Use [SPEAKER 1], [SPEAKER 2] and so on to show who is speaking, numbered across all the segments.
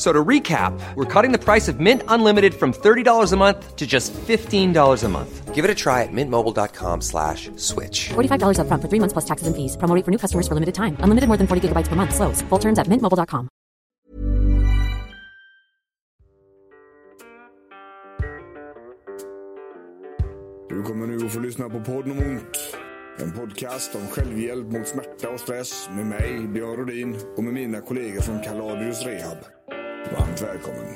[SPEAKER 1] F- So to recap, we're cutting the price of Mint Unlimited from $30 a month to just $15 a month. Give it a try at mintmobile.com slash switch.
[SPEAKER 2] $45 upfront for three months plus taxes and fees. Promo rate for new customers for limited time. Unlimited more than 40 gigabytes per month. Slows. Full terms at mintmobile.com.
[SPEAKER 3] Du kommer nu att få lyssna på podden om ont. En podcast om självhjälp mot smärta och stress med mig, Björn Rodin och med mina kollegor från Kaladius Rehab. Varmt välkommen.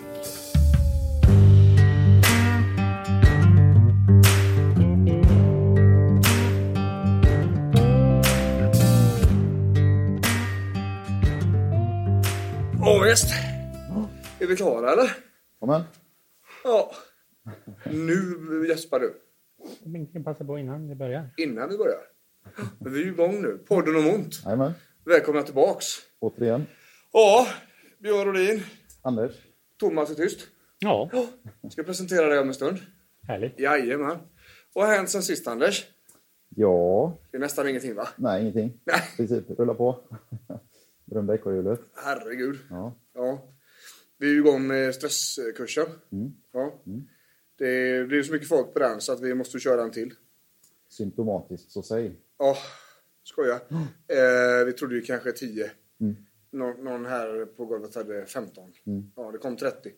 [SPEAKER 4] Visst. Är vi klara eller?
[SPEAKER 5] Amen.
[SPEAKER 4] Ja. Nu gäspar du.
[SPEAKER 6] Minken passar på innan det börjar.
[SPEAKER 4] Innan vi börjar. Men vi är igång nu. Podden om ont.
[SPEAKER 5] Jajamän.
[SPEAKER 4] Välkomna tillbaks.
[SPEAKER 5] Återigen.
[SPEAKER 4] Ja, Björn Rodin.
[SPEAKER 5] Anders.
[SPEAKER 4] Thomas är tyst.
[SPEAKER 6] Ja,
[SPEAKER 4] Ska presentera dig om en stund.
[SPEAKER 6] härligt.
[SPEAKER 4] Jajamän. Vad har hänt sen sist Anders?
[SPEAKER 5] Ja,
[SPEAKER 4] Det är nästan ingenting va?
[SPEAKER 5] nej ingenting.
[SPEAKER 4] Nej.
[SPEAKER 5] I princip rulla på. Berömda ekorrhjulet.
[SPEAKER 4] Herregud.
[SPEAKER 5] Ja.
[SPEAKER 4] Ja. Vi är ju igång med stresskursen. Ja. Det blir så mycket folk på den så att vi måste köra en till.
[SPEAKER 5] Symptomatiskt, så säg.
[SPEAKER 4] Ja, skoja. Eh, vi trodde ju kanske 10. Någon, någon här på golvet hade 15. Ja, det kom 30.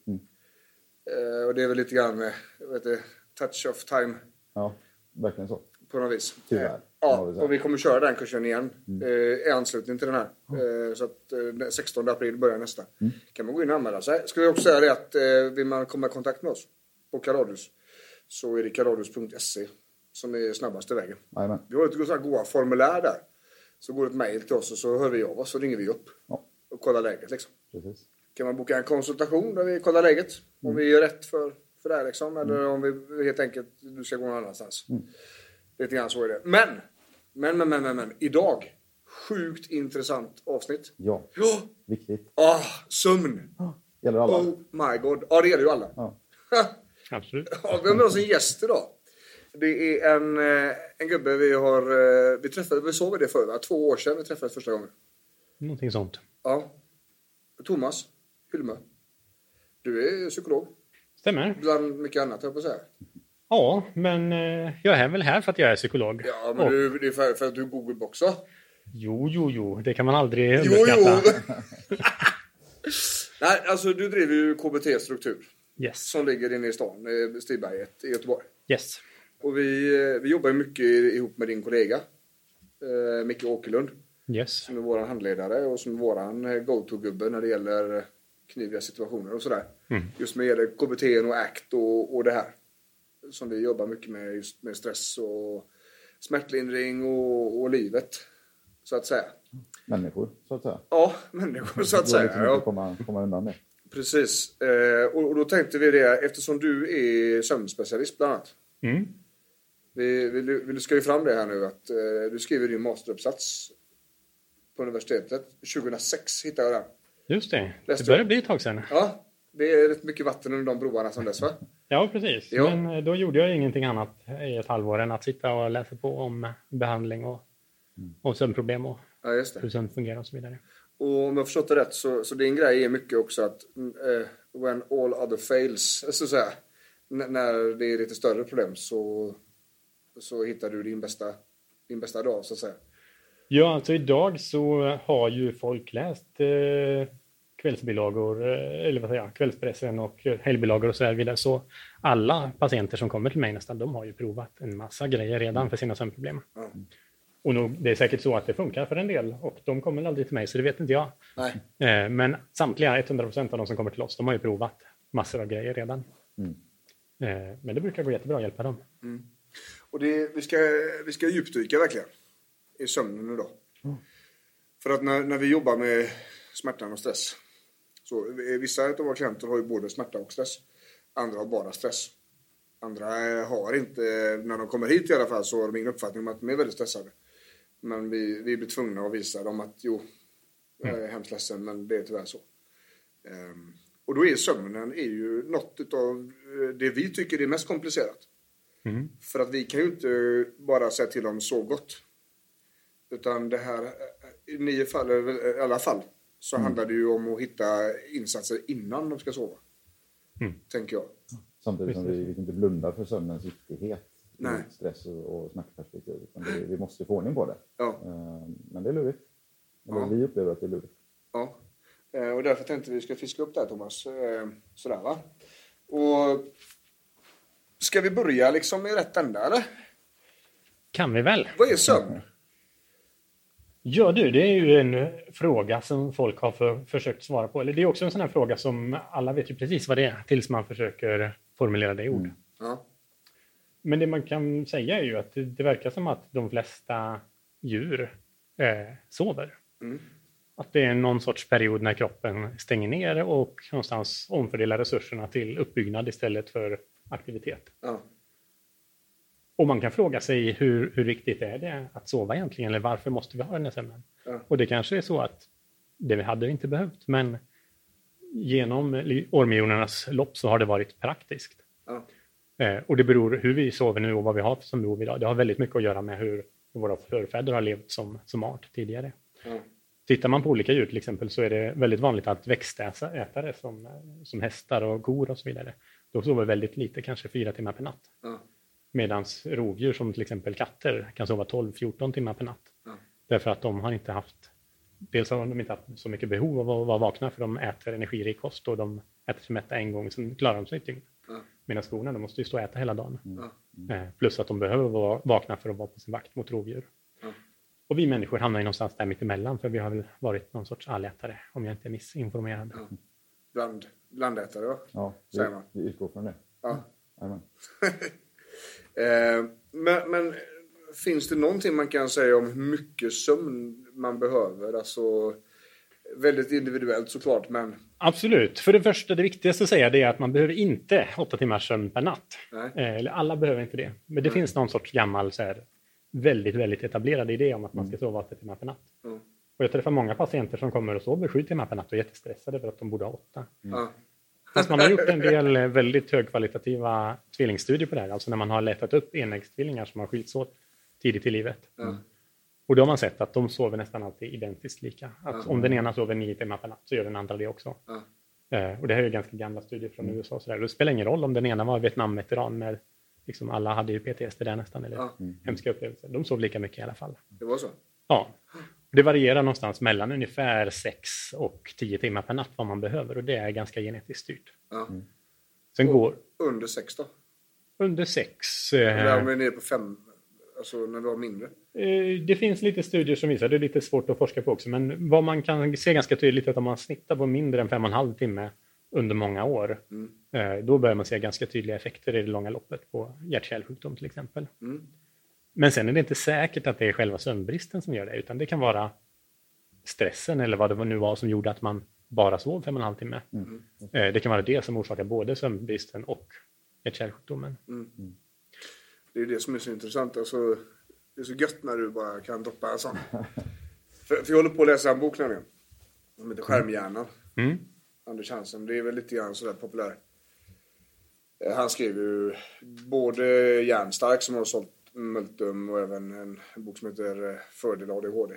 [SPEAKER 4] Eh, och det är väl lite grann med, vet inte, touch of time
[SPEAKER 5] Ja, verkligen så.
[SPEAKER 4] på något vis.
[SPEAKER 5] Tyvärr,
[SPEAKER 4] Eh, ja, och vi kommer köra den kursen igen eh, i anslutning till den här. Eh, så att eh, den 16 april börjar nästa. kan man gå in och anmäla sig. Ska vi också säga det att eh, vill man komma i kontakt med oss på Karadius så är det karadius.se som är snabbaste vägen.
[SPEAKER 5] Jajamän.
[SPEAKER 4] Vi har lite goa formulär där. Så går det ett mejl till oss och så hör vi av oss och ringer vi upp.
[SPEAKER 5] Ja,
[SPEAKER 4] Och kollar läget liksom.
[SPEAKER 5] precis.
[SPEAKER 4] Kan man boka en konsultation där vi kollar läget. Om vi gör rätt för, för det här liksom. Eller om vi helt enkelt, du ska gå någon annanstans. Lite grann så är det. Men! Men, men, men, men, men. Idag. Sjukt intressant avsnitt.
[SPEAKER 5] Ja,
[SPEAKER 4] Ja!
[SPEAKER 5] viktigt.
[SPEAKER 4] Ah, sömn!
[SPEAKER 5] Gäller alla.
[SPEAKER 4] Oh my god. Ja, det gäller ju alla.
[SPEAKER 5] Ja.
[SPEAKER 6] Absolut.
[SPEAKER 4] Ja, vi har med oss en gäst idag. Det är en, eh, en gubbe vi har... eh, Vi träffade, vi såg det förr va? Två år sedan vi träffades första gången.
[SPEAKER 6] Någonting sånt.
[SPEAKER 4] Ja. Thomas Hylmö. Du är psykolog.
[SPEAKER 6] Stämmer.
[SPEAKER 4] Bland mycket annat, jag på säga.
[SPEAKER 6] Ja, men eh, jag är väl här för att jag är psykolog.
[SPEAKER 4] Ja, men
[SPEAKER 6] Och-
[SPEAKER 4] du, det är för, för att du är googleboxar.
[SPEAKER 6] Jo, jo, jo. Det kan man aldrig
[SPEAKER 4] Jo,
[SPEAKER 6] underskatta.
[SPEAKER 4] jo! Nej, alltså du driver ju KBT Struktur.
[SPEAKER 6] Yes.
[SPEAKER 4] Som ligger inne i stan, eh, Stigberget i Göteborg.
[SPEAKER 6] Yes.
[SPEAKER 4] Och vi, eh, vi jobbar mycket ihop med din kollega. Eh, Micke Åkerlund.
[SPEAKER 6] Yes.
[SPEAKER 4] Som är vår handledare och som är våran eh, go-to-gubbe när det gäller kniviga situationer och sådär. Just med gäller KBT och ACT och, och det här. Som vi jobbar mycket med just med stress och smärtlindring och, och livet. Så att säga.
[SPEAKER 5] Människor, så att säga.
[SPEAKER 4] Ja, människor så att
[SPEAKER 5] Det går liksom
[SPEAKER 4] säga.
[SPEAKER 5] inte att komma, komma undan det.
[SPEAKER 4] precis. Eh, och, och då tänkte vi det, eftersom du är sömnspecialist bland annat.
[SPEAKER 6] Mm.
[SPEAKER 4] Vi, vill, du- vill du skriva fram det här nu att eh, du skriver din masteruppsats på universitetet. 2006 hittade jag den.
[SPEAKER 6] Just det.
[SPEAKER 4] Läste
[SPEAKER 6] Det börjar bli ett tag sedan.
[SPEAKER 4] Ja, det är rätt mycket vatten under de broarna som dess va?
[SPEAKER 6] Ja, precis.
[SPEAKER 4] Ja.
[SPEAKER 6] Men eh, då gjorde jag ingenting annat i ett halvår än att sitta och läsa på om behandling och, och sömnproblem och
[SPEAKER 4] Ja, just det.
[SPEAKER 6] hur sömn fungerar och så vidare.
[SPEAKER 4] Och om jag förstått det rätt så, så din grej är mycket också att eh, when all other fails, så att säga. N- när det är lite större problem så, så hittar du din bästa, din bästa dag så att säga.
[SPEAKER 6] Ja, alltså idag så har ju folk läst eh, kvällsbilagor, eh, eller vad säger jag, kvällspressen och helgbilagor och så vidare. Så alla patienter som kommer till mig nästan, de har ju provat en massa grejer redan för sina sömnproblem. Och nog, det är säkert så att det funkar för en del och de kommer aldrig till mig så det vet inte jag.
[SPEAKER 4] Nej.
[SPEAKER 6] Eh, Men samtliga 100% av de som kommer till oss, de har ju provat massor av grejer redan. Eh, Men det brukar gå jättebra att hjälpa dem.
[SPEAKER 4] Och det, vi, ska, vi ska djupdyka verkligen i sömnen idag. För att när, när vi jobbar med smärtan och stress. Så eh, vissa av våra klienter har ju både smärta och stress. Andra har bara stress. Andra eh, har inte, när de kommer hit i alla fall så har de ingen uppfattning om att de är väldigt stressade. Men vi, vi blir tvungna att visa dem att jo, jag är hemskt ledsen men det är tyvärr så. Ehm, och då är sömnen är ju något av det vi tycker är mest komplicerat. För att vi kan ju inte bara säga till dem sov gott. Utan det här, i nio fall, eller i alla fall, så handlar det ju om att hitta insatser innan de ska sova. Tänker jag.
[SPEAKER 5] Samtidigt som vi, vi kan inte blunda för sömnens viktighet
[SPEAKER 4] Nej.
[SPEAKER 5] stress och, och smärtperspektiv. Utan det, vi måste få ordning på det.
[SPEAKER 4] Ja.
[SPEAKER 5] Eh, Men det är lurigt. Eller
[SPEAKER 4] Ja.
[SPEAKER 5] vi upplever att det är lurigt.
[SPEAKER 4] Ja. Eh, Och därför tänkte vi ska fiska upp det här Thomas. Eh, Sådär va. Och ska vi börja liksom i rätt ända eller?
[SPEAKER 6] Kan vi väl?
[SPEAKER 4] Vad är sömn?
[SPEAKER 6] Ja du, det är ju en fråga som folk har för, försökt svara på. Eller det är också en sån här fråga som alla vet ju precis vad det är tills man försöker formulera det i ord.
[SPEAKER 4] Ja.
[SPEAKER 6] Men det man kan säga är ju att det, det verkar som att de flesta djur eh, sover. Att det är någon sorts period när kroppen stänger ner och någonstans omfördelar resurserna till uppbyggnad istället för aktivitet.
[SPEAKER 4] Ja.
[SPEAKER 6] Och man kan fråga sig hur, hur viktigt är det att sova egentligen? Eller varför måste vi ha den här sömnen?
[SPEAKER 4] Ja.
[SPEAKER 6] Och det kanske är så att det hade vi inte behövt, men genom årmiljonernas lopp så har det varit praktiskt.
[SPEAKER 4] Ja.
[SPEAKER 6] Eh, och det beror hur vi sover nu och vad vi har som behov idag. Det har väldigt mycket att göra med hur våra förfäder har levt som, som art tidigare.
[SPEAKER 4] Ja.
[SPEAKER 6] Tittar man på olika djur till exempel så är det väldigt vanligt att växtätare som, som hästar och kor och så vidare, de sover väldigt lite, kanske fyra timmar per natt.
[SPEAKER 4] Ja.
[SPEAKER 6] Medan rovdjur som till exempel katter kan sova 12-14 timmar per natt.
[SPEAKER 4] Ja.
[SPEAKER 6] Därför att de har inte haft, dels har de inte haft så mycket behov av att vara vakna för de äter energirik kost och de äter sig mätta en gång, sen klarar de sig ett dygn.
[SPEAKER 4] Ja.
[SPEAKER 6] Medan skorna, de måste ju stå och äta hela dagen.
[SPEAKER 4] Ja.
[SPEAKER 6] Eh, Plus att de behöver vara vakna för att vara på sin vakt mot rovdjur.
[SPEAKER 4] Ja.
[SPEAKER 6] Och vi människor hamnar ju någonstans där mittemellan, för vi har väl varit någon sorts allätare, om jag inte är missinformerad.
[SPEAKER 4] Bland, blandätare va?
[SPEAKER 5] Ja, vi,
[SPEAKER 4] Säger man.
[SPEAKER 5] vi utgår från det.
[SPEAKER 4] Ja. Eh, men, men finns det någonting man kan säga om hur mycket sömn man behöver? Alltså, väldigt individuellt såklart, men
[SPEAKER 6] Absolut. För det första, det viktigaste att säga det är att man behöver inte åtta timmars sömn per natt.
[SPEAKER 4] Nej.
[SPEAKER 6] Eh, Eller alla behöver inte det. Men det finns någon sorts gammal så här, väldigt, väldigt etablerad idé om att man ska sova åtta timmar per natt.
[SPEAKER 4] Mm.
[SPEAKER 6] Och jag träffar många patienter som kommer och sover sju timmar per natt och är jättestressade för att de borde ha åtta.
[SPEAKER 4] ja.
[SPEAKER 6] Fast man har gjort en del eh, väldigt högkvalitativa tvillingstudier på det här, alltså när man har letat upp enäggstvillingar som har skilts åt tidigt i livet.
[SPEAKER 4] Ja.
[SPEAKER 6] Och då har man sett att de sover nästan alltid identiskt lika. Att om den ena sover nio timmar per natt så gör den andra det också.
[SPEAKER 4] Ja.
[SPEAKER 6] Eh, och det här är ju ganska gamla studier från USA. och Så där. Det spelar ingen roll om den ena var Vietnamveteran när liksom alla hade ju PTSD där nästan, eller
[SPEAKER 4] Ja.
[SPEAKER 6] hemska upplevelser. De sov lika mycket i alla fall.
[SPEAKER 4] Det var så?
[SPEAKER 6] Ja. Det varierar någonstans mellan ungefär 6 och 10 timmar per natt vad man behöver och det är ganska genetiskt styrt.
[SPEAKER 4] Ja.
[SPEAKER 6] Sen går
[SPEAKER 4] Under sex då?
[SPEAKER 6] under 6.
[SPEAKER 4] Eller om vi är nere på fem, alltså när du har mindre?
[SPEAKER 6] Eh, Det finns lite studier som visar, det är lite svårt att forska på också, men vad man kan se ganska tydligt är att om man snittar på mindre än fem och en halv timme under många år, eh, då börjar man se ganska tydliga effekter i det långa loppet på hjärt-kärlsjukdom till exempel. Men sen är det inte säkert att det är själva sömnbristen som gör det, utan det kan vara stressen eller vad det nu var som gjorde att man bara sov fem och en halv timme. Eh, Det kan vara det som orsakar både sömnbristen och hjärt-kärlsjukdomen.
[SPEAKER 4] Det är det som är så intressant. Alltså, det är så gött när du bara kan droppa en sån. för, för jag håller på att läsa en bok nämligen. Som heter Skärmhjärnan.
[SPEAKER 6] Mm.
[SPEAKER 4] Anders Hansen. Det är väl lite grann sådär populär. Eh, Han skrev ju både Järnstark som har sålt Multum och även en bok som heter eh, Fördel ADHD.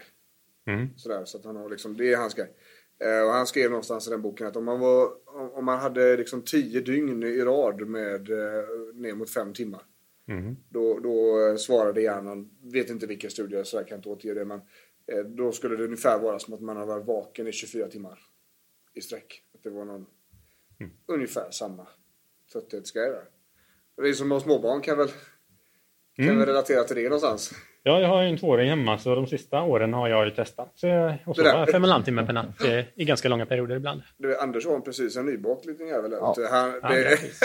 [SPEAKER 6] Mm.
[SPEAKER 4] Sådär, så att han har liksom, det är hans grej. Eh, och han skrev någonstans i den boken att om man, var, om man hade liksom tio dygn i rad med eh, ner mot fem timmar.
[SPEAKER 6] Mm.
[SPEAKER 4] Då, då svarade hjärnan, vet inte vilken studie, så jag kan inte återge det, men då skulle det ungefär vara som att man har varit vaken i 24 timmar i sträck. Att det var någon, ungefär samma trötthetsgrej där. Vi som har småbarn kan väl, kan väl relatera till det någonstans.
[SPEAKER 6] Ja, jag har ju en tvååring hemma så de sista åren har jag ju testat. Och sova fem och en halv timme per natt eh, i ganska långa perioder ibland.
[SPEAKER 4] Du, Anders har precis en nybakt liten jävel.
[SPEAKER 5] Ja.
[SPEAKER 4] Han,
[SPEAKER 6] Ja,
[SPEAKER 4] det,
[SPEAKER 6] grattis.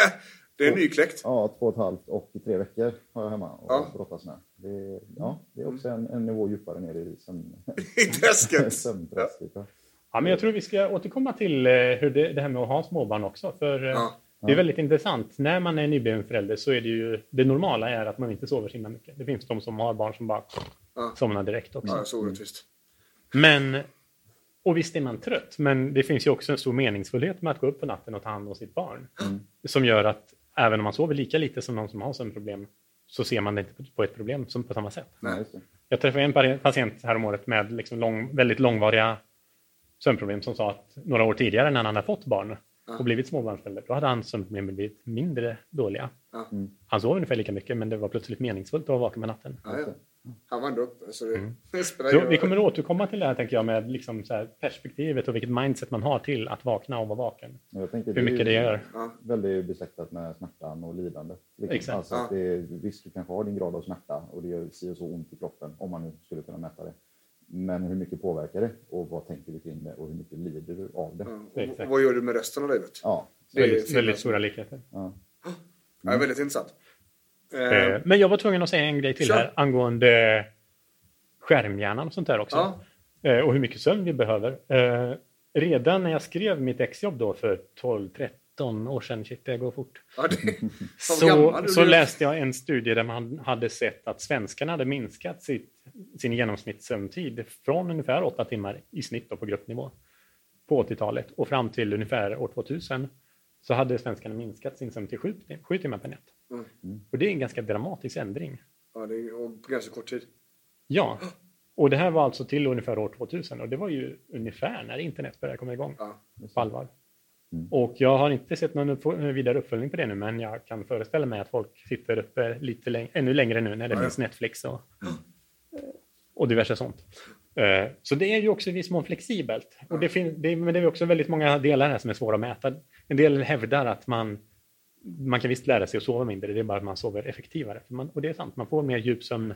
[SPEAKER 4] det är nykläckt.
[SPEAKER 5] Ja, två och ett halvt och tre veckor har jag hemma och
[SPEAKER 4] Ja.
[SPEAKER 5] brottas med. Det, ja, det är också en, en nivå djupare ner i sömn,
[SPEAKER 4] I träsket.
[SPEAKER 5] sömnträsket. Ja.
[SPEAKER 6] Ja, men jag tror vi ska återkomma till eh, hur det, det här med att ha småbarn också. För eh,
[SPEAKER 4] Ja.
[SPEAKER 6] Det är väldigt intressant. När man är nybliven förälder så är det ju det normala är att man inte sover så himla mycket. Det finns de som har barn som bara
[SPEAKER 4] Ja.
[SPEAKER 6] somnar direkt också.
[SPEAKER 4] Ja, så orättvist.
[SPEAKER 6] Men, och visst är man trött, men det finns ju också en stor meningsfullhet med att gå upp på natten och ta hand om sitt barn. Som gör att även om man sover lika lite som någon som har sömnproblem så ser man det inte på ett problem som på samma sätt.
[SPEAKER 5] Det.
[SPEAKER 6] Jag träffade en patient häromåret med liksom lång, väldigt långvariga sömnproblem som sa att några år tidigare när han hade fått barn och blivit småbarnsförälder, då hade hans sömnproblem blivit mindre dåliga.
[SPEAKER 4] Ja.
[SPEAKER 6] Han sov ungefär lika mycket, men det var plötsligt meningsfullt att vara vaken med natten.
[SPEAKER 4] Ja, ja. Han var ändå uppe. Så det,
[SPEAKER 6] Mm.
[SPEAKER 4] det spelar
[SPEAKER 6] Så vi kommer att återkomma till det här, tänker jag, med liksom så här perspektivet och vilket mindset man har till att vakna och vara vaken.
[SPEAKER 5] Jag tänker,
[SPEAKER 6] Hur mycket
[SPEAKER 5] är
[SPEAKER 6] det gör.
[SPEAKER 5] väldigt besläktat med smärtan och lidande. Liksom.
[SPEAKER 6] Exakt.
[SPEAKER 5] Alltså att det, visst, du kanske har din grad av smärta och det gör si och så ont i kroppen, om man nu skulle kunna mäta det. Men hur mycket påverkar det och vad tänker du kring det och hur mycket lider du av det?
[SPEAKER 4] Ja, och, och vad gör du med resten av livet?
[SPEAKER 5] Ja,
[SPEAKER 4] Det är
[SPEAKER 6] Väldigt, väldigt stora likheter.
[SPEAKER 5] ja.
[SPEAKER 4] Ja, väldigt intressant. Eh,
[SPEAKER 6] Eh, Men jag var tvungen att säga en grej till här angående skärmhjärnan och sånt där också.
[SPEAKER 4] Ja.
[SPEAKER 6] Eh, Och hur mycket sömn vi behöver. Eh, Redan när jag skrev mitt exjobb då för 12-13 år sedan, shit det går fort.
[SPEAKER 4] ja, det, som
[SPEAKER 6] Så, så läste jag en studie där man hade sett att svenskarna hade minskat sitt, sin genomsnittssömntid från ungefär 8 timmar i snitt på gruppnivå på 80-talet och fram till ungefär år 2000 så hade svenskarna minskat sin sömn till 7, sju timmar per natt.
[SPEAKER 4] Mm.
[SPEAKER 6] Och det är en ganska dramatisk ändring.
[SPEAKER 4] Ja, det är, och på ganska kort tid.
[SPEAKER 6] Ja, och det här var alltså till ungefär år 2000 och det var ju ungefär när internet började komma igång
[SPEAKER 4] Ja.
[SPEAKER 6] på allvar. Och jag har inte sett någon upp- vidare uppföljning på det nu, men jag kan föreställa mig att folk sitter uppe lite läng- ännu längre nu när det
[SPEAKER 4] Ja,
[SPEAKER 6] finns. Netflix och, och diverse sånt. Eh, Så det är ju också i viss mån flexibelt. Och det det, men det är också väldigt många delar här som är svåra att mäta. En del hävdar att man, man kan visst lära sig att sova mindre, det är bara att man sover effektivare. Man, och det är sant, man får mer djupsömn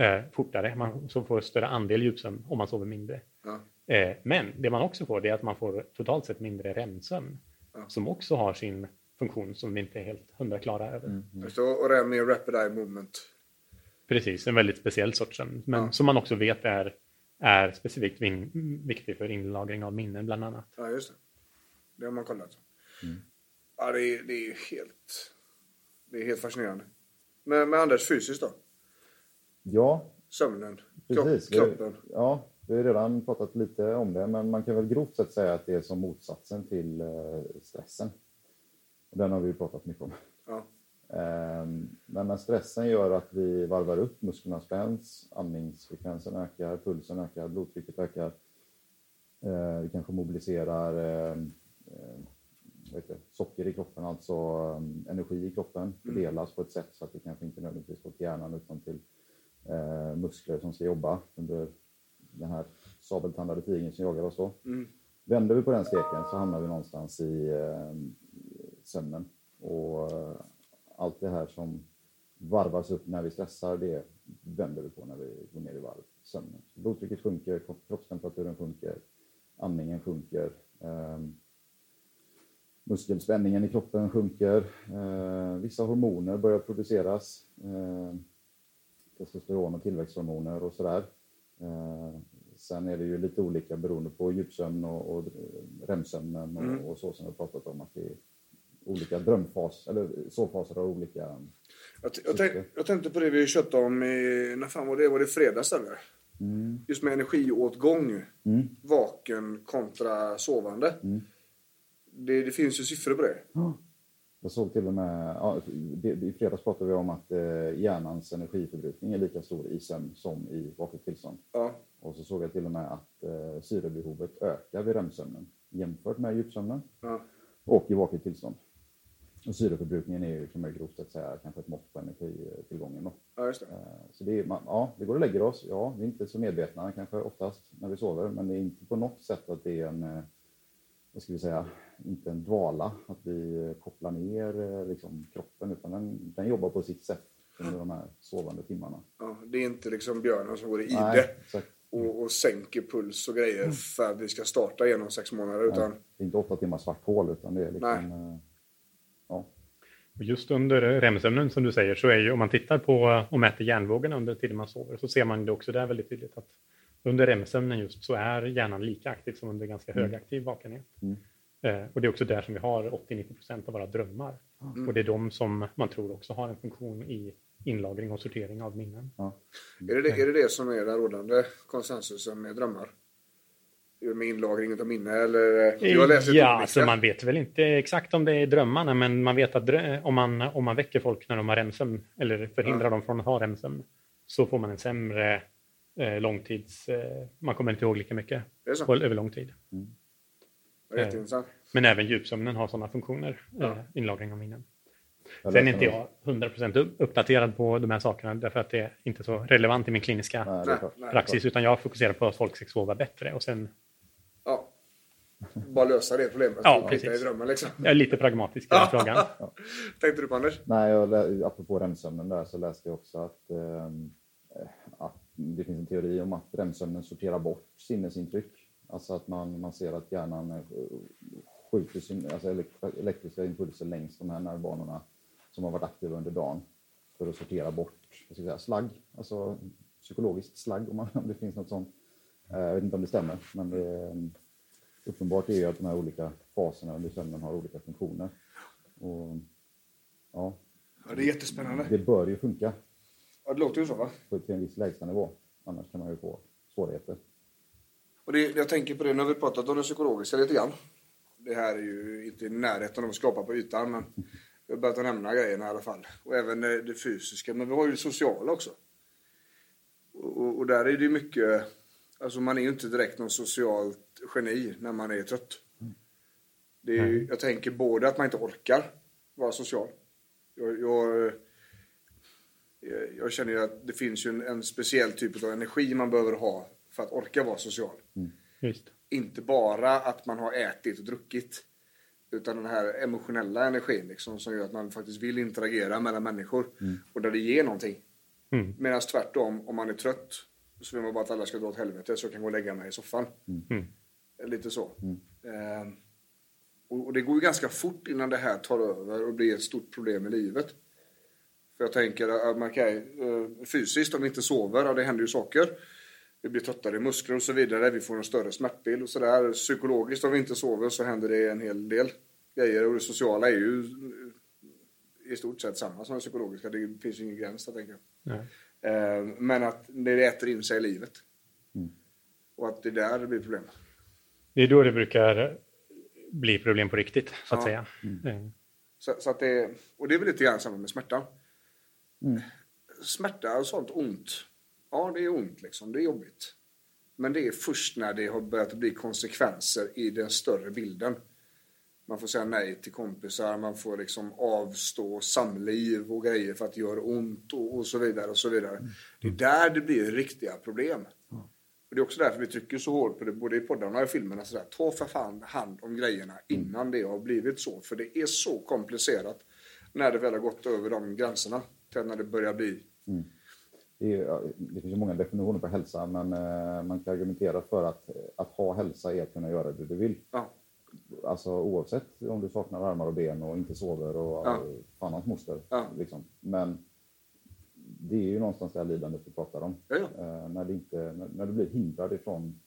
[SPEAKER 6] eh, fortare, man så får större andel djupsömn om man sover mindre.
[SPEAKER 4] Ja.
[SPEAKER 6] Eh, men det man också får det är att man får totalt sett mindre REM-sömn. Som också har sin funktion som vi inte är helt hundra klara över.
[SPEAKER 4] Just det, Och REM är Rapid Eye Movement.
[SPEAKER 6] Precis, en väldigt speciell sorts sömn. Men
[SPEAKER 4] Ja.
[SPEAKER 6] som man också vet är, är specifikt vin- viktig för inlagring av minnen bland annat.
[SPEAKER 4] Ja, just det. Det har man kollat. Ja, det är, det är ju helt... Det är helt fascinerande. Men med Anders fysiskt då?
[SPEAKER 5] ja
[SPEAKER 4] Sömnen?
[SPEAKER 5] Precis.
[SPEAKER 4] Kroppen?
[SPEAKER 5] Ja, vi har redan pratat lite om det, men man kan väl grovt sett säga att det är som motsatsen till eh, stressen. Den har vi pratat mycket om.
[SPEAKER 4] Ja.
[SPEAKER 5] Ehm, Men när stressen gör att vi varvar upp, musklerna spänns, andningsfrekvensen ökar, pulsen ökar, blodtrycket ökar. Eh, Vi kanske mobiliserar eh, eh, heter det, socker i kroppen, alltså energi i kroppen, fördelas på ett sätt så att det kanske inte nödvändigtvis går till hjärnan utan till eh, muskler som ska jobba under den här sabeltandade tigern som jagar oss då. Vänder vi på den steken så hamnar vi någonstans i eh, sömnen. Och eh, allt det här som varvas upp när vi stressar, det vänder vi på när vi går ner i varv. Sömnen. Så blodtrycket sjunker, kropp- kroppstemperaturen sjunker, andningen sjunker. Eh, muskelspänningen i kroppen sjunker. Eh, vissa hormoner börjar produceras. Eh, testosteron och tillväxthormoner och sådär. Eh, sen är det ju lite olika beroende på djupsömn och, och REM-sömnen och, och så som vi har pratat om att det är olika drömfas eller sovfaser har olika.
[SPEAKER 4] Jag, jag, tänk, jag tänkte på det vi tjötade om i... När fan var det? Var det fredags eller? Just med energiåtgång. Vaken kontra sovande. Det, det finns ju siffror på det.
[SPEAKER 5] Jag såg till och med, ja, det- det- i fredags pratade vi om att eh, hjärnans energiförbrukning är lika stor i sömn som i vaket tillstånd.
[SPEAKER 4] Ja.
[SPEAKER 5] Och så såg jag till och med att eh, syrebehovet ökar vid REM-sömnen jämfört med djupsömnen
[SPEAKER 4] Ja.
[SPEAKER 5] och i vaket tillstånd. Och syreförbrukningen är ju, man ju grovt sett säga, kanske ett mått på energitillgången. Då.
[SPEAKER 4] ja, just det.
[SPEAKER 5] Eh, Så det är, man, ja, vi går och lägger oss. Ja, vi är inte så medvetna kanske oftast när vi sover, men det är inte på något sätt att det är en, eh, vad ska vi säga, inte en dvala, att vi kopplar ner eh, liksom, kroppen, utan den, den jobbar på sitt sätt. under de här sovande timmarna.
[SPEAKER 4] Ja, det är inte liksom björnen som går i
[SPEAKER 5] Nej,
[SPEAKER 4] ide och, och sänker puls och grejer för att vi ska starta igen om sex månader. Utan,
[SPEAKER 5] Det är inte åtta timmars svart hål utan det är liksom... eh, Ja.
[SPEAKER 6] Och just under REM-sömnen som du säger så är ju om man tittar på och mäter hjärnvågorna under tiden man sover så ser man det också där väldigt tydligt att under REM-sömnen just så är hjärnan lika aktiv som under ganska högaktiv vakenhet.
[SPEAKER 5] Mm.
[SPEAKER 6] Eh, och det är också där som vi har 80-90 procent av våra drömmar. Och det är de som man tror också har en funktion i inlagring och sortering av minnen.
[SPEAKER 5] Ja.
[SPEAKER 4] är, det är det det som är den rådande konsensusen med drömmar? Med inlagring av minne eller? Jag har läst lite
[SPEAKER 6] Ja, alltså man vet väl inte exakt om det är drömmarna, men man vet att om man, om man väcker folk när de har REM-sömn eller förhindrar dem från att ha REM-sömn så får man en sämre eh, långtids... Eh, man kommer inte ihåg lika mycket på, över lång tid.
[SPEAKER 4] Är jätteintressant.
[SPEAKER 6] Men även djupsömnen har sådana funktioner, eh, inlagring av minnen. Sen är inte jag 100% upp- uppdaterad på de här sakerna därför att det är inte så relevant i min kliniska
[SPEAKER 5] Nej, är
[SPEAKER 4] Nej,
[SPEAKER 6] praxis, utan jag fokuserar på att folk ska sova bättre och sen
[SPEAKER 4] Ja. Bara lösa det problemet.
[SPEAKER 6] Ja, precis.
[SPEAKER 4] I drömmen liksom.
[SPEAKER 6] jag är lite pragmatisk i den frågan.
[SPEAKER 4] Tänkte du på Anders?
[SPEAKER 5] Nej, jag, apropå REM-sömnen där så läste jag också att, eh, att det finns en teori om att REM-sömnen sorterar bort sinnesintryck. Alltså att man, man ser att hjärnan eh, skjuter sin, alltså elek- elektriska impulser längs de här nervbanorna som har varit aktiva under dagen för att sortera bort vad ska jag säga, slagg, alltså psykologiskt slagg om, man, om det finns något sånt. Eh, Jag vet inte om det stämmer, men det är, uppenbart är ju att de här olika faserna under sömnen har olika funktioner. Och, ja,
[SPEAKER 4] Ja, det är jättespännande.
[SPEAKER 5] det bör ju funka
[SPEAKER 4] Ja, det låter ju så va?
[SPEAKER 5] till en viss lägstanivå. Annars kan man ju få svårigheter.
[SPEAKER 4] Och det, jag tänker på det, nu har vi pratat om det psykologiska lite grann. Det här är ju inte i närheten av att skapa på ytan, men vi har börjat nämna grejerna i alla fall. Och även det, fysiska, men vi har ju det sociala också. Och, och, där är det mycket, alltså man är ju inte direkt någon socialt geni när man är trött. Det är ju, jag tänker både att man inte orkar vara social. Jag, jag, jag- jag känner ju att det finns ju en, en speciell typ av energi man behöver ha för att orka vara social.
[SPEAKER 6] Just.
[SPEAKER 4] Inte bara att man har ätit och druckit. Utan den här emotionella energin liksom, som gör att man faktiskt vill interagera mellan människor. Och där det ger någonting.
[SPEAKER 6] Mm.
[SPEAKER 4] Medan tvärtom, om man är trött så vill man bara att alla ska dra åt helvete så jag kan gå och lägga mig i soffan.
[SPEAKER 6] Mm.
[SPEAKER 4] Lite så. Ehm, och, och det går ju ganska fort innan det här tar över och blir ett stort problem i livet. För jag tänker att man kan, eh, fysiskt, om vi inte sover, ja, det händer ju saker. Vi blir tröttare i muskler och så vidare. Vi får en större smärtbild och sådär. Psykologiskt, om vi inte sover, så händer det en hel del grejer. Och det sociala är ju eh, i stort sett samma som det psykologiska. Det finns ju ingen gräns där, tänker jag.
[SPEAKER 6] Nej.
[SPEAKER 4] Eh, Men att det äter in sig i livet. Och att det är där det blir problem.
[SPEAKER 6] Det är då det brukar bli problem på riktigt, så att
[SPEAKER 4] Ja.
[SPEAKER 6] säga. Eh,
[SPEAKER 4] Så, så att det, och det är väl lite grann samma med smärta. Smärta och sånt ont. Ja, det är ont liksom. Det är jobbigt. Men det är först när det har börjat bli konsekvenser i den större bilden. Man får säga nej till kompisar, man får liksom avstå samliv och grejer för att det gör ont och, och så vidare. och så vidare. Det är där det blir riktiga problem. Och det är också därför vi trycker så hårt på det, både i poddarna och i filmerna. Sådär. Ta för fan hand om grejerna innan det har blivit så. För det är så komplicerat när det väl har gått över de gränserna. Till när det börjar bli...
[SPEAKER 5] Det, är, det finns ju många definitioner på hälsa, men eh, man kan argumentera för att, att ha hälsa är att kunna göra det du vill.
[SPEAKER 4] Ja,
[SPEAKER 5] Alltså oavsett om du saknar armar och ben och inte sover och
[SPEAKER 4] Ja.
[SPEAKER 5] ja. fan hans moster.
[SPEAKER 4] Ja.
[SPEAKER 5] Liksom. Men det är ju någonstans det här lidandet vi pratar om.
[SPEAKER 4] Ja, ja.
[SPEAKER 5] Eh, när, det inte, när, när du blir hindrad ifrån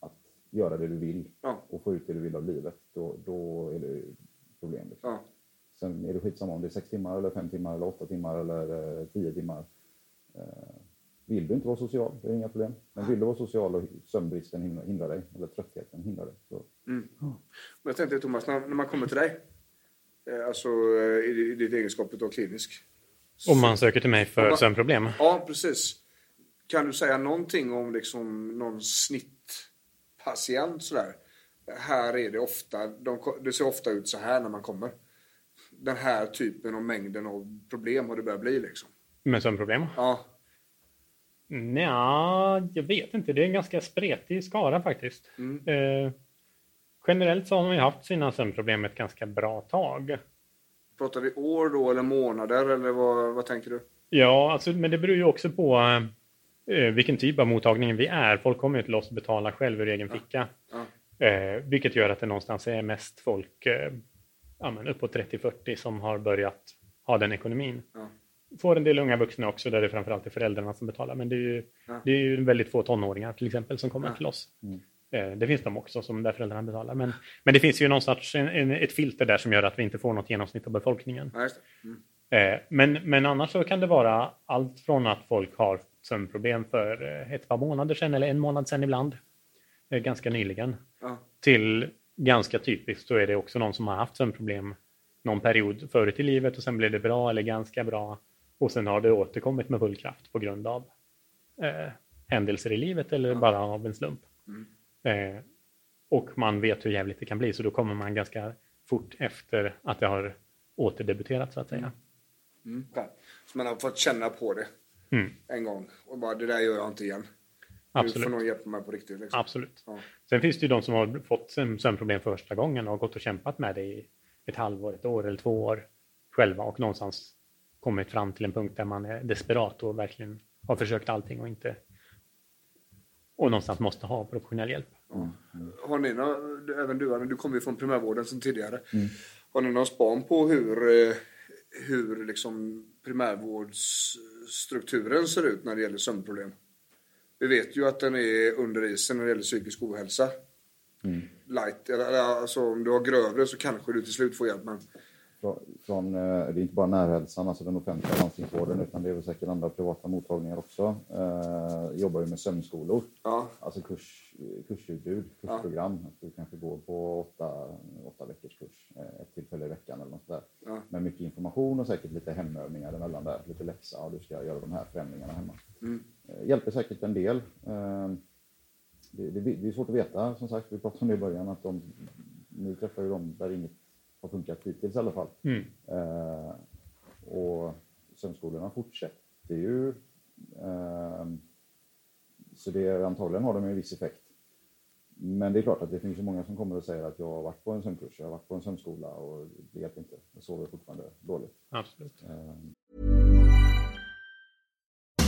[SPEAKER 5] att göra det du vill och få ut det du vill av livet, då, då är det problem. Liksom. Sen är det skitsamma om det är sex timmar, eller fem timmar, eller åtta timmar eller eh, tio timmar. Eh, vill du inte vara social, det är inga problem. Men vill du vara social och sömnbristen hindrar, dig, eller tröttheten hindrar dig, så
[SPEAKER 4] Men jag tänkte Thomas, när, när man kommer till dig, eh, alltså i, i ditt egenskap av klinisk.
[SPEAKER 6] Om man söker till mig för
[SPEAKER 4] Ja.
[SPEAKER 6] sömnproblem.
[SPEAKER 4] Ja, precis. Kan du säga någonting om liksom någon snittpatient sådär? Här är det ofta, de, det ser ofta ut så här när man kommer. Den här typen och mängden av problem har det börjat bli liksom.
[SPEAKER 6] Med sömnproblem?
[SPEAKER 4] Ja,
[SPEAKER 6] Nja, jag vet inte. Det är en ganska spretig skara faktiskt.
[SPEAKER 4] Mm.
[SPEAKER 6] Eh, generellt så har man ju haft sina sömnproblem ett ganska bra tag.
[SPEAKER 4] pratar vi år då eller månader eller vad, vad tänker du?
[SPEAKER 6] Ja, alltså, men det beror ju också på eh, vilken typ av mottagning vi är. Folk kommer ju till oss och betalar själv ur egen ficka. Eh, vilket gör att det någonstans är mest folk eh, ja, men uppåt 30-40 som har börjat ha den ekonomin. Får en del unga vuxna också där det framförallt är föräldrarna som betalar. Men det är ju, det är ju väldigt få tonåringar till exempel som kommer till oss. Eh, Det finns de också som där föräldrarna betalar. Men, men det finns ju någonstans en, en, ett filter där som gör att vi inte får något genomsnitt av befolkningen.
[SPEAKER 4] Ja, just det. Mm.
[SPEAKER 6] Eh, Men, men annars så kan det vara allt från att folk har sömnproblem för eh, ett par månader sedan eller en månad sedan ibland, ganska nyligen,
[SPEAKER 4] Ja.
[SPEAKER 6] till ganska typiskt så är det också någon som har haft sömnproblem någon period förut i livet och sen blev det bra eller ganska bra och sen har det återkommit med full kraft på grund av eh, händelser i livet eller bara av en slump. Eh, och man vet hur jävligt det kan bli så då kommer man ganska fort efter att det har återdebuterat så att säga.
[SPEAKER 4] Mm. okej. Så man har fått känna på det
[SPEAKER 6] Mm.
[SPEAKER 4] en gång och bara det där gör jag inte igen.
[SPEAKER 6] Absolut.
[SPEAKER 4] får någon hjälpa mig på riktigt. Liksom.
[SPEAKER 6] Absolut.
[SPEAKER 4] Ja.
[SPEAKER 6] Sen finns det ju de som har fått sömn- sömnproblem för första gången och har gått och kämpat med det i ett halvår, ett år eller två år själva och någonstans kommit fram till en punkt där man är desperat och verkligen har försökt allting och inte och någonstans måste ha professionell hjälp.
[SPEAKER 4] Har ni någon, även du Anna, du kommer ju från primärvården sedan tidigare.
[SPEAKER 6] Mm.
[SPEAKER 4] Har ni någon span på hur, eh, hur liksom primärvårdsstrukturen ser ut när det gäller sömnproblem? Vi vet ju att den är under isen när det gäller psykisk ohälsa.
[SPEAKER 6] Mm.
[SPEAKER 4] Light, alltså om du har grövre så kanske du till slut får hjälp. Men
[SPEAKER 5] Från, eh, det är inte bara närhälsan, alltså den offentliga landstingsvården, utan det är väl säkert andra privata mottagningar också. Eh, jobbar ju med sömnskolor.
[SPEAKER 4] ja,
[SPEAKER 5] Alltså kurs, kursutbud, kursprogram. Att du kanske går på åtta, åtta veckors kurs, eh, ett tillfälle i veckan eller något där.
[SPEAKER 4] Ja.
[SPEAKER 5] Med mycket information och säkert lite hemövningar emellan där. Lite läxa och du ska göra de här förändringarna hemma. Eh, Hjälper säkert en del. Eh, Det, det, det är svårt att veta, som sagt, vi pratade om det i början, att de, nu träffar ju de där inget har funkat hittills i alla fall.
[SPEAKER 6] Mm.
[SPEAKER 5] Eh, och sömnskolorna fortsätter ju. Eh, så det, antagligen har de en viss effekt. Men det är klart att det finns ju många som kommer och säger att jag har varit på en sömnkurs, jag har varit på en sömnskola och det hjälper inte. Jag sover fortfarande dåligt.
[SPEAKER 6] Absolut.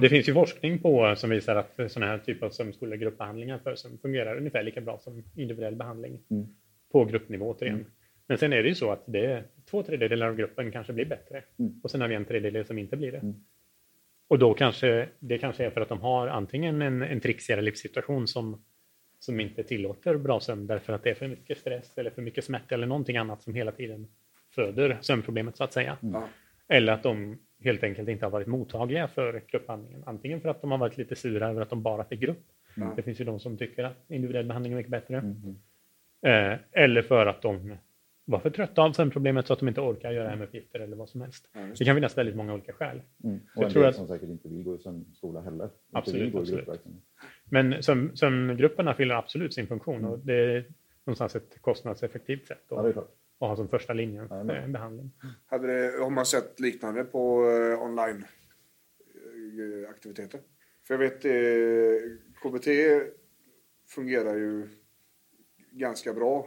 [SPEAKER 6] Det finns ju forskning på som visar att sådana här typer av sömnskolor, gruppbehandlingar för sömn fungerar ungefär lika bra som individuell behandling på gruppnivå återigen. Men sen är det ju så att det två tredjedelar av gruppen kanske blir bättre och sen har vi en tredjedel som inte blir det. Och då kanske det kanske är för att de har antingen en, en trixigare livssituation som, som inte tillåter bra sömn därför att det är för mycket stress eller för mycket smärta eller någonting annat som hela tiden föder sömnproblemet så att säga. Eller att de helt enkelt inte har varit mottagliga för gruppbehandlingen. Antingen för att de har varit lite sura över att de bara fick grupp. Det finns ju de som tycker att individuell behandling är mycket bättre. Eh, eller för att de var för trötta av sömnproblemet så att de inte orkar göra hemuppgifter eller vad som helst. det kan finnas väldigt många olika skäl.
[SPEAKER 5] Mm. Och
[SPEAKER 6] Jag
[SPEAKER 5] en
[SPEAKER 6] tror
[SPEAKER 5] del
[SPEAKER 6] att-
[SPEAKER 5] som säkert inte vill gå i sömnskola heller.
[SPEAKER 6] Absolut, absolut. Men sömn, sömngrupperna fyller absolut sin funktion och det är någonstans ett kostnadseffektivt sätt
[SPEAKER 5] Ja,
[SPEAKER 6] att ha som första linjen eh, behandling.
[SPEAKER 4] hade det, har man sett liknande på eh, online eh, aktiviteter? För jag vet eh, KBT fungerar ju ganska bra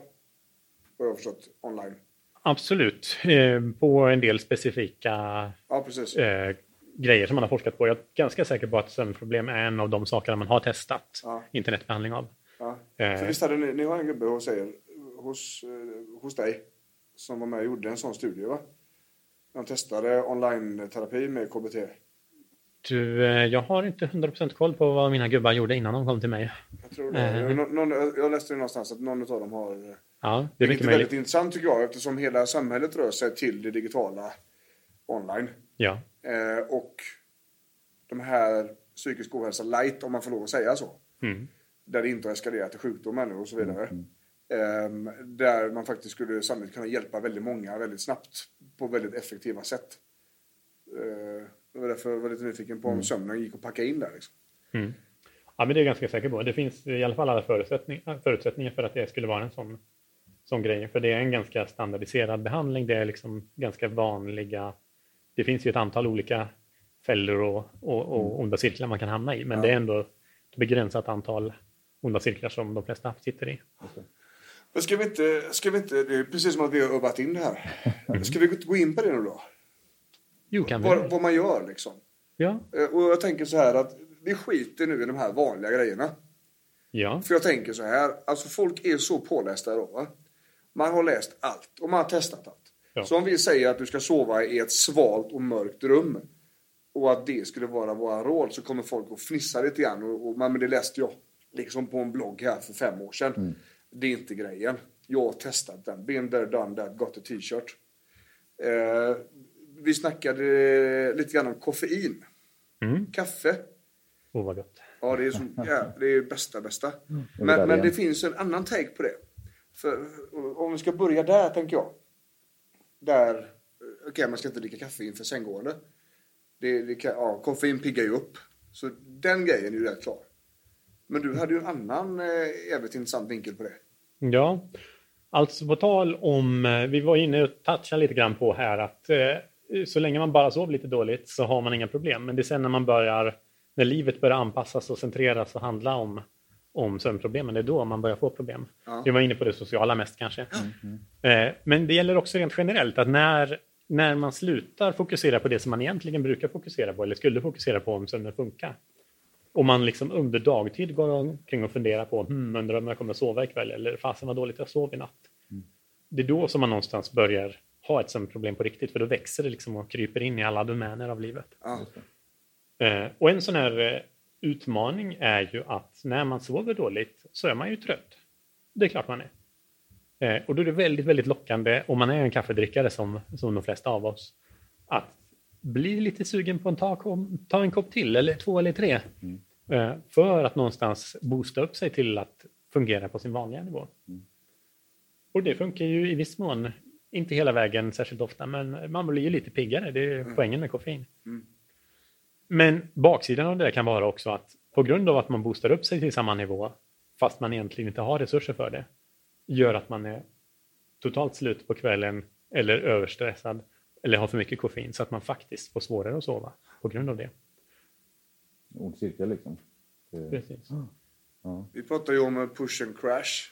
[SPEAKER 4] vad jag har förstått online.
[SPEAKER 6] Absolut, eh, på en del specifika
[SPEAKER 4] Ja, precis.
[SPEAKER 6] eh, grejer som man har forskat på. Jag är ganska säker på att sömnproblem är en av de sakerna man har testat
[SPEAKER 4] Ja.
[SPEAKER 6] internetbehandling av.
[SPEAKER 4] Ja.
[SPEAKER 6] Eh.
[SPEAKER 4] För visst hade ni, ni har en gubbe hos er, hos, eh, hos dig som var med och gjorde en sån studie va? De testade online-terapi med KBT.
[SPEAKER 6] Du, eh, jag har inte 100% koll på vad mina gubbar gjorde innan de kom till mig.
[SPEAKER 4] Jag tror det.
[SPEAKER 6] Eh.
[SPEAKER 4] Jag, någon, jag läste det någonstans att någon av dem har... eh,
[SPEAKER 6] Ja, det är
[SPEAKER 4] Vilket
[SPEAKER 6] mycket
[SPEAKER 4] väldigt intressant tycker jag eftersom hela samhället rör sig till det digitala online.
[SPEAKER 6] Ja.
[SPEAKER 4] Eh, och de här psykisk ohälsa light, om man får lov att säga så.
[SPEAKER 6] Mm.
[SPEAKER 4] Där det inte har eskalerat till sjukdom ännu och så vidare. Ehm, där man faktiskt skulle sannolikt kunna hjälpa väldigt många väldigt snabbt på väldigt effektiva sätt. Eh, det var därför jag var lite nyfiken på om sömnen gick att packa in där. Liksom.
[SPEAKER 6] Ja, men det är jag ganska säker på. Det finns i alla fall alla förutsättningar, förutsättningar för att det skulle vara en sån, sån grej. För det är en ganska standardiserad behandling. Det är liksom ganska vanliga... Det finns ju ett antal olika fällor och, och, och onda cirklar man kan hamna i. Men det är ändå ett begränsat antal onda cirklar som de flesta sitter i.
[SPEAKER 4] Men ska vi inte, ska vi inte, det är precis som att vi har övat in det här. Ska vi gå in på det nu då?
[SPEAKER 6] Jo, kan vi?
[SPEAKER 4] Vad, vad man gör liksom.
[SPEAKER 6] Ja.
[SPEAKER 4] Eh, Och jag tänker så här att vi skiter nu i de här vanliga grejerna.
[SPEAKER 6] Ja.
[SPEAKER 4] För jag tänker så här, alltså folk är så pålästa idag va? Man har läst allt och man har testat allt.
[SPEAKER 6] Ja.
[SPEAKER 4] Så om vi säger att du ska sova i ett svalt och mörkt rum och att det skulle vara våra råd så kommer folk att fnissa lite grann och, och men det läste jag liksom på en blogg här för fem år sedan. Det är inte grejen. Jag har testat den. Been there, done that, got a t-shirt. Eh, vi snackade lite grann om koffein.
[SPEAKER 6] Mm.
[SPEAKER 4] Kaffe.
[SPEAKER 6] Åh, vad gott.
[SPEAKER 4] Ja, det är, så, ja, det är bästa, bästa.
[SPEAKER 5] vi
[SPEAKER 4] Men,
[SPEAKER 5] där
[SPEAKER 4] men det finns en annan take på det. För, om vi ska börja där, tänker jag. Där, okej, man ska inte dricka kaffe inför sänggående. Det, det kan, ja, koffein piggar ju upp. Så den grejen är ju rätt klar. Men du hade ju en annan eh, jävligt intressant vinkel på det.
[SPEAKER 6] Ja, alltså på tal om, eh, vi var inne och touchade lite grann på här att eh, så länge man bara sover lite dåligt så har man inga problem. Men det är sen när man börjar, när livet börjar anpassas och centreras och handla om, om sömnproblemen, det är då man börjar få problem. Vi var inne på det sociala mest kanske. Eh, men det gäller också rent generellt att när, när man slutar fokusera på det som man egentligen brukar fokusera på eller skulle fokusera på om sömnen funkar. Och man liksom under dagtid går omkring och funderar på, hmm, undrar om jag kommer sova ikväll eller fasen vad dåligt jag sov i natt. Det är då som man någonstans börjar ha ett sömnproblem på riktigt, för då växer det liksom och kryper in i alla domäner av livet. Eh, och en sån här eh, utmaning är ju att när man sover dåligt så är man ju trött. Det är klart man är. Eh, och då är det väldigt, väldigt lockande, om man är en kaffedrickare som, som de flesta av oss, att bli lite sugen på att ta, ta en kopp till, eller två eller tre. Eh, för att någonstans boosta upp sig till att fungera på sin vanliga nivå. Och det funkar ju i viss mån, inte hela vägen särskilt ofta, men man blir ju lite piggare. Det är poängen med koffein. Men baksidan av det kan vara också att på grund av att man boostar upp sig till samma nivå, fast man egentligen inte har resurser för det, gör att man är totalt slut på kvällen eller överstressad eller har för mycket koffein så att man faktiskt får svårare att sova på grund av det.
[SPEAKER 5] Ond cirkel liksom. Det,
[SPEAKER 6] Precis.
[SPEAKER 4] Vi pratar ju om push and crash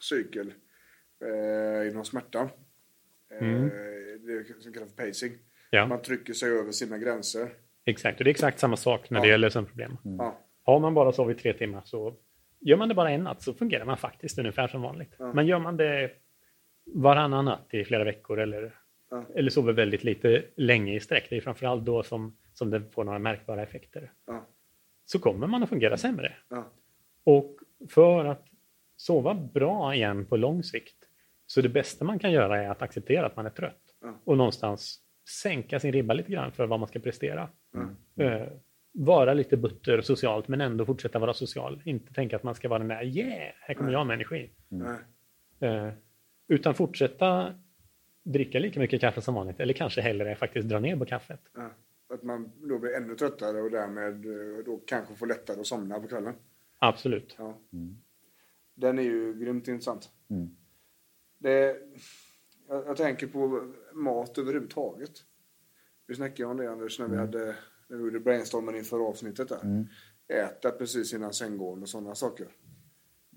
[SPEAKER 4] cykel eh, inom smärtan. Eh, Det som kallas för pacing.
[SPEAKER 6] Ja.
[SPEAKER 4] Man trycker sig över sina gränser.
[SPEAKER 6] Exakt, och det är exakt samma sak när det
[SPEAKER 4] Ja.
[SPEAKER 6] gäller sömnproblem.
[SPEAKER 4] Ja.
[SPEAKER 6] Har man bara sovit tre timmar så gör man det bara en natt så fungerar man faktiskt ungefär som vanligt. Men gör man det varannan natt i flera veckor eller,
[SPEAKER 4] Ja.
[SPEAKER 6] eller sover väldigt lite länge i sträck, det är framförallt då som, som det får några märkbara effekter,
[SPEAKER 4] Ja.
[SPEAKER 6] Så kommer man att fungera sämre.
[SPEAKER 4] Ja.
[SPEAKER 6] Och för att sova bra igen på lång sikt så det bästa man kan göra är att acceptera att man är trött
[SPEAKER 4] Ja.
[SPEAKER 6] och någonstans sänka sin ribba lite grann för vad man ska prestera. Eh, vara lite butter socialt men ändå fortsätta vara social. Inte tänka att man ska vara den där yeah, här kommer jag med energi.
[SPEAKER 4] Nej.
[SPEAKER 6] Eh, utan fortsätta dricka lika mycket kaffe som vanligt eller kanske hellre faktiskt dra ner på kaffet.
[SPEAKER 4] Ja. Att man då blir ännu tröttare och därmed eh, då kanske får lättare att somna på kvällen.
[SPEAKER 6] Absolut.
[SPEAKER 4] Ja. Den är ju grymt intressant.
[SPEAKER 5] Mm.
[SPEAKER 4] Det, jag, jag tänker på mat överhuvudtaget. Vi snackade om det Anders när vi, hade, när vi gjorde brainstormen inför avsnittet där. Äta precis innan sänggående och sådana saker.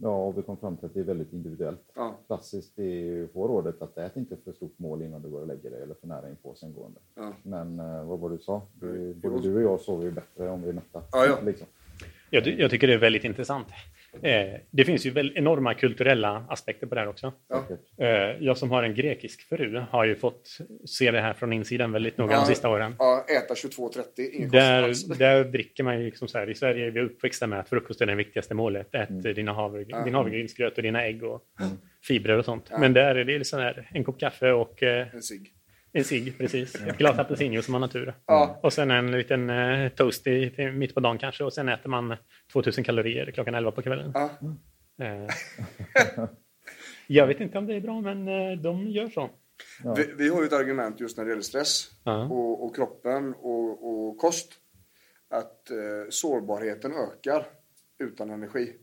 [SPEAKER 5] Ja, och vi kom fram till att det är väldigt individuellt.
[SPEAKER 4] Ja.
[SPEAKER 5] Klassiskt är ju få rådet att ät inte för stort mål innan du går och lägger dig eller för nära inpå sänggående.
[SPEAKER 4] Ja.
[SPEAKER 5] Men eh, vad var det du sa? Du,
[SPEAKER 4] Mm.
[SPEAKER 5] både du och jag sover ju bättre om vi är mätta.
[SPEAKER 4] Ja, ja.
[SPEAKER 5] Liksom.
[SPEAKER 6] Jag, jag tycker det är väldigt intressant. Eh, det finns ju väl enorma kulturella aspekter på det här också. Eh, jag som har en grekisk fru har ju fått se det här från insidan väldigt noga de sista åren.
[SPEAKER 4] Ja, äta 22.30, ingen
[SPEAKER 6] Där, där dricker man ju liksom så här. I Sverige är vi uppväxta med att frukost är det viktigaste målet. Ät
[SPEAKER 4] Mm.
[SPEAKER 6] dina havre, din havregrynsgröt och dina ägg och fibrer och sånt. Men där är det liksom här, en kopp kaffe och eh,
[SPEAKER 4] En cigg.
[SPEAKER 6] En cigg, precis. Ett glas apelsinjuice som man har tur.
[SPEAKER 4] Ja.
[SPEAKER 6] Och sen en liten eh, toast i, till, mitt på dagen kanske. Och sen äter man 2000 kalorier klockan 11 på kvällen.
[SPEAKER 4] Ja.
[SPEAKER 6] Eh, jag vet inte om det är bra, men eh, de gör så.
[SPEAKER 4] Vi, vi har ju ett argument just när det gäller stress
[SPEAKER 6] Ja.
[SPEAKER 4] och, och kroppen och, och kost. Att eh, sårbarheten ökar utan energi.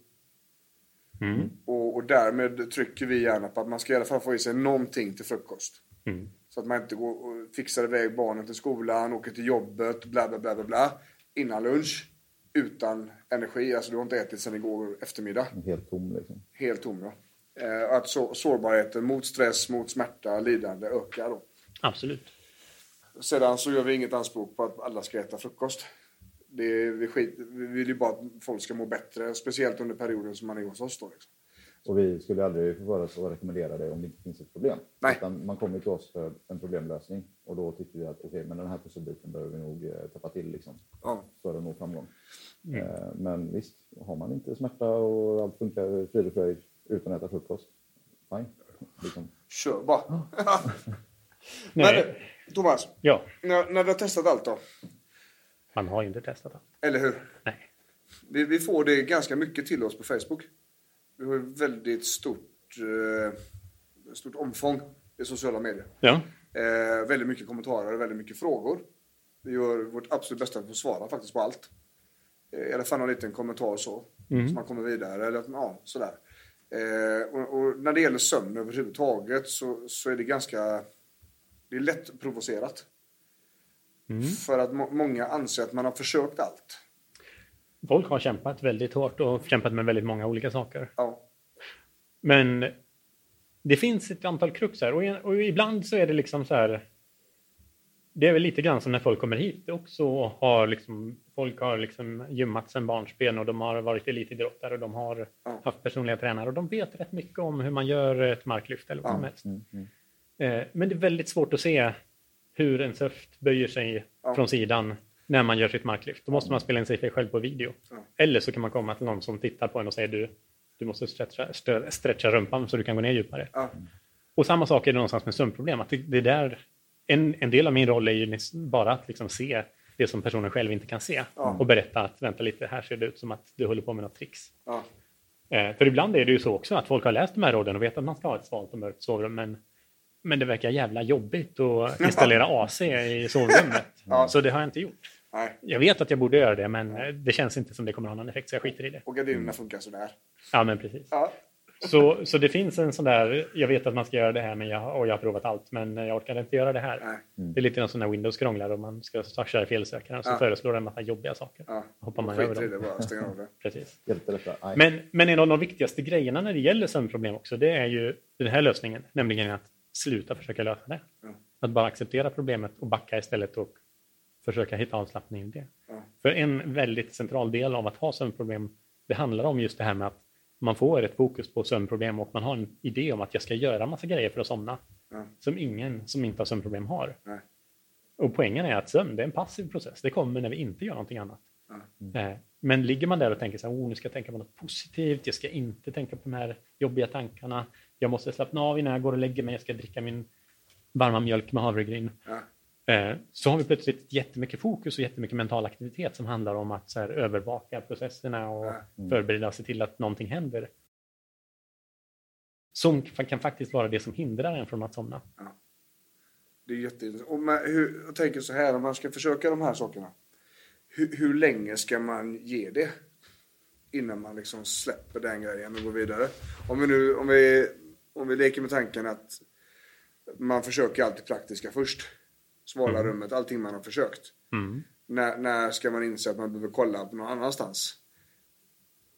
[SPEAKER 6] Mm.
[SPEAKER 4] Och, och därmed trycker vi gärna på att man ska i alla fall få i sig någonting till frukost.
[SPEAKER 6] Mm.
[SPEAKER 4] Så att man inte går och fixar iväg barnen till skolan, åker till jobbet, bla bla bla bla bla. Innan lunch. Utan energi. Alltså du har inte ätit sedan igår eftermiddag.
[SPEAKER 5] Helt tom liksom.
[SPEAKER 4] Helt tom ja. Eh, att så, sårbarheten mot stress, mot smärta, lidande ökar då.
[SPEAKER 6] Absolut.
[SPEAKER 4] Sedan så gör vi inget anspråk på att alla ska äta frukost. Det är, vi, skit, vi vill ju bara att folk ska må bättre, speciellt under perioden som man är hos oss då. Liksom.
[SPEAKER 5] Och vi skulle aldrig få vara så rekommendera det om det inte finns ett problem.
[SPEAKER 4] Nej.
[SPEAKER 5] Utan man kommer till oss för en problemlösning och då tycker vi att okej, men den här pusselbiten behöver vi nog eh, täppa till liksom.
[SPEAKER 4] Ja.
[SPEAKER 5] För att nå framgång. Eh, men visst, har man inte smärta och allt funkar frid och fröjd utan att äta frukost, fine. Liksom.
[SPEAKER 4] Kör bara.
[SPEAKER 6] Nej.
[SPEAKER 4] Men, Thomas,
[SPEAKER 6] Ja,
[SPEAKER 4] när, när du har testat allt då,
[SPEAKER 6] man har ju inte testat allt.
[SPEAKER 4] eller hur?
[SPEAKER 6] Nej.
[SPEAKER 4] Vi, vi får det ganska mycket till oss på Facebook. Vi har ju väldigt stort, eh, stort omfång i sociala medier.
[SPEAKER 6] Ja.
[SPEAKER 4] Eh, väldigt mycket kommentarer och väldigt mycket frågor. Vi gör vårt absolut bästa för att svara faktiskt på allt. Eh, I alla fall någon liten kommentar så. Så man kommer vidare. Eller, ja, sådär. Eh, och, och när det gäller sömn överhuvudtaget så, så är det ganska... Det är lätt provocerat. För att må, många anser att man har försökt allt.
[SPEAKER 6] Folk har kämpat väldigt hårt och kämpat med väldigt många olika saker.
[SPEAKER 4] Ja.
[SPEAKER 6] Men det finns ett antal krux här och, och ibland så är det liksom så här. Det är väl lite grann som när folk kommer hit också har liksom folk har liksom gymmat sedan barnsben och de har varit elitidrottare och de har
[SPEAKER 4] Ja.
[SPEAKER 6] haft personliga tränare och de vet rätt mycket om hur man gör ett marklyft eller vad som helst. Eh, Men det är väldigt svårt att se hur en höft böjer sig
[SPEAKER 4] Ja.
[SPEAKER 6] från sidan när man gör sitt marklyft. Då måste man spela in sig själv på video. Eller så kan man komma till någon som tittar på en och säger du, du måste stretcha, stretcha rumpan så du kan gå ner djupare.
[SPEAKER 4] Ja.
[SPEAKER 6] Och samma sak är det någonstans med sömnproblem. Att det, det där, en, en del av min roll är ju bara att liksom se det som personen själv inte kan se. Och berätta att vänta lite, här ser det ut som att du håller på med något tricks.
[SPEAKER 4] Ja.
[SPEAKER 6] Eh, för ibland är det ju så också att folk har läst de här råden och vet att man ska ha ett svalt och mörkt sovrum. Men, men det verkar jävla jobbigt att installera AC i sovrummet. Så det har jag inte gjort.
[SPEAKER 4] Nej.
[SPEAKER 6] Jag vet att jag borde göra det, men eh, det känns inte som det kommer ha någon effekt, så jag skiter i det.
[SPEAKER 4] Och gardinerna funkar sådär.
[SPEAKER 6] Ja, men precis.
[SPEAKER 4] Ja.
[SPEAKER 6] Så, så det finns en sån där, jag vet att man ska göra det här men jag, och jag har provat allt men jag orkar inte göra det här.
[SPEAKER 4] Nej.
[SPEAKER 6] Det är lite grann som när Windows krånglar och man ska köra felsökaren så
[SPEAKER 4] Ja.
[SPEAKER 6] föreslår den en massa jobbiga saker.
[SPEAKER 4] Ja.
[SPEAKER 6] Hoppar man över
[SPEAKER 4] i det
[SPEAKER 6] dem.
[SPEAKER 4] bara, stänger av det.
[SPEAKER 6] Precis. Men, men en av de viktigaste grejerna när det gäller sömnproblem också, det är ju den här lösningen, nämligen att sluta försöka lösa det. Att bara acceptera problemet och backa istället och försöka hitta avslappning i det. För en väldigt central del av att ha sömnproblem, det handlar om just det här med att man får ett fokus på sömnproblem och man har en idé om att jag ska göra massa grejer för att somna. Som ingen som inte har sömnproblem har.
[SPEAKER 4] Nej.
[SPEAKER 6] Och poängen är att sömn, det är en passiv process. Det kommer när vi inte gör någonting annat. Eh, Men ligger man där och tänker så här, oh, nu ska jag tänka på något positivt, jag ska inte tänka på de här jobbiga tankarna, jag måste slappna av innan jag går och lägger mig, jag ska dricka min varma mjölk med havregryn. Eh, Så har vi plötsligt jättemycket fokus och jättemycket mental aktivitet som handlar om att så här, övervaka processerna och förbereda sig till att någonting händer. Som kan faktiskt vara det som hindrar en från att somna.
[SPEAKER 4] Det är jätteintressant. Och man, hur, jag tänker så här, om man ska försöka de här sakerna. Hur, hur länge ska man ge det? Innan man liksom släpper den grejen och går vidare. Om vi nu, om vi, om vi leker med tanken att man försöker alltid praktiska först. Svala rummet, allting man har försökt. När, när ska man inse att man behöver kolla på någon annanstans?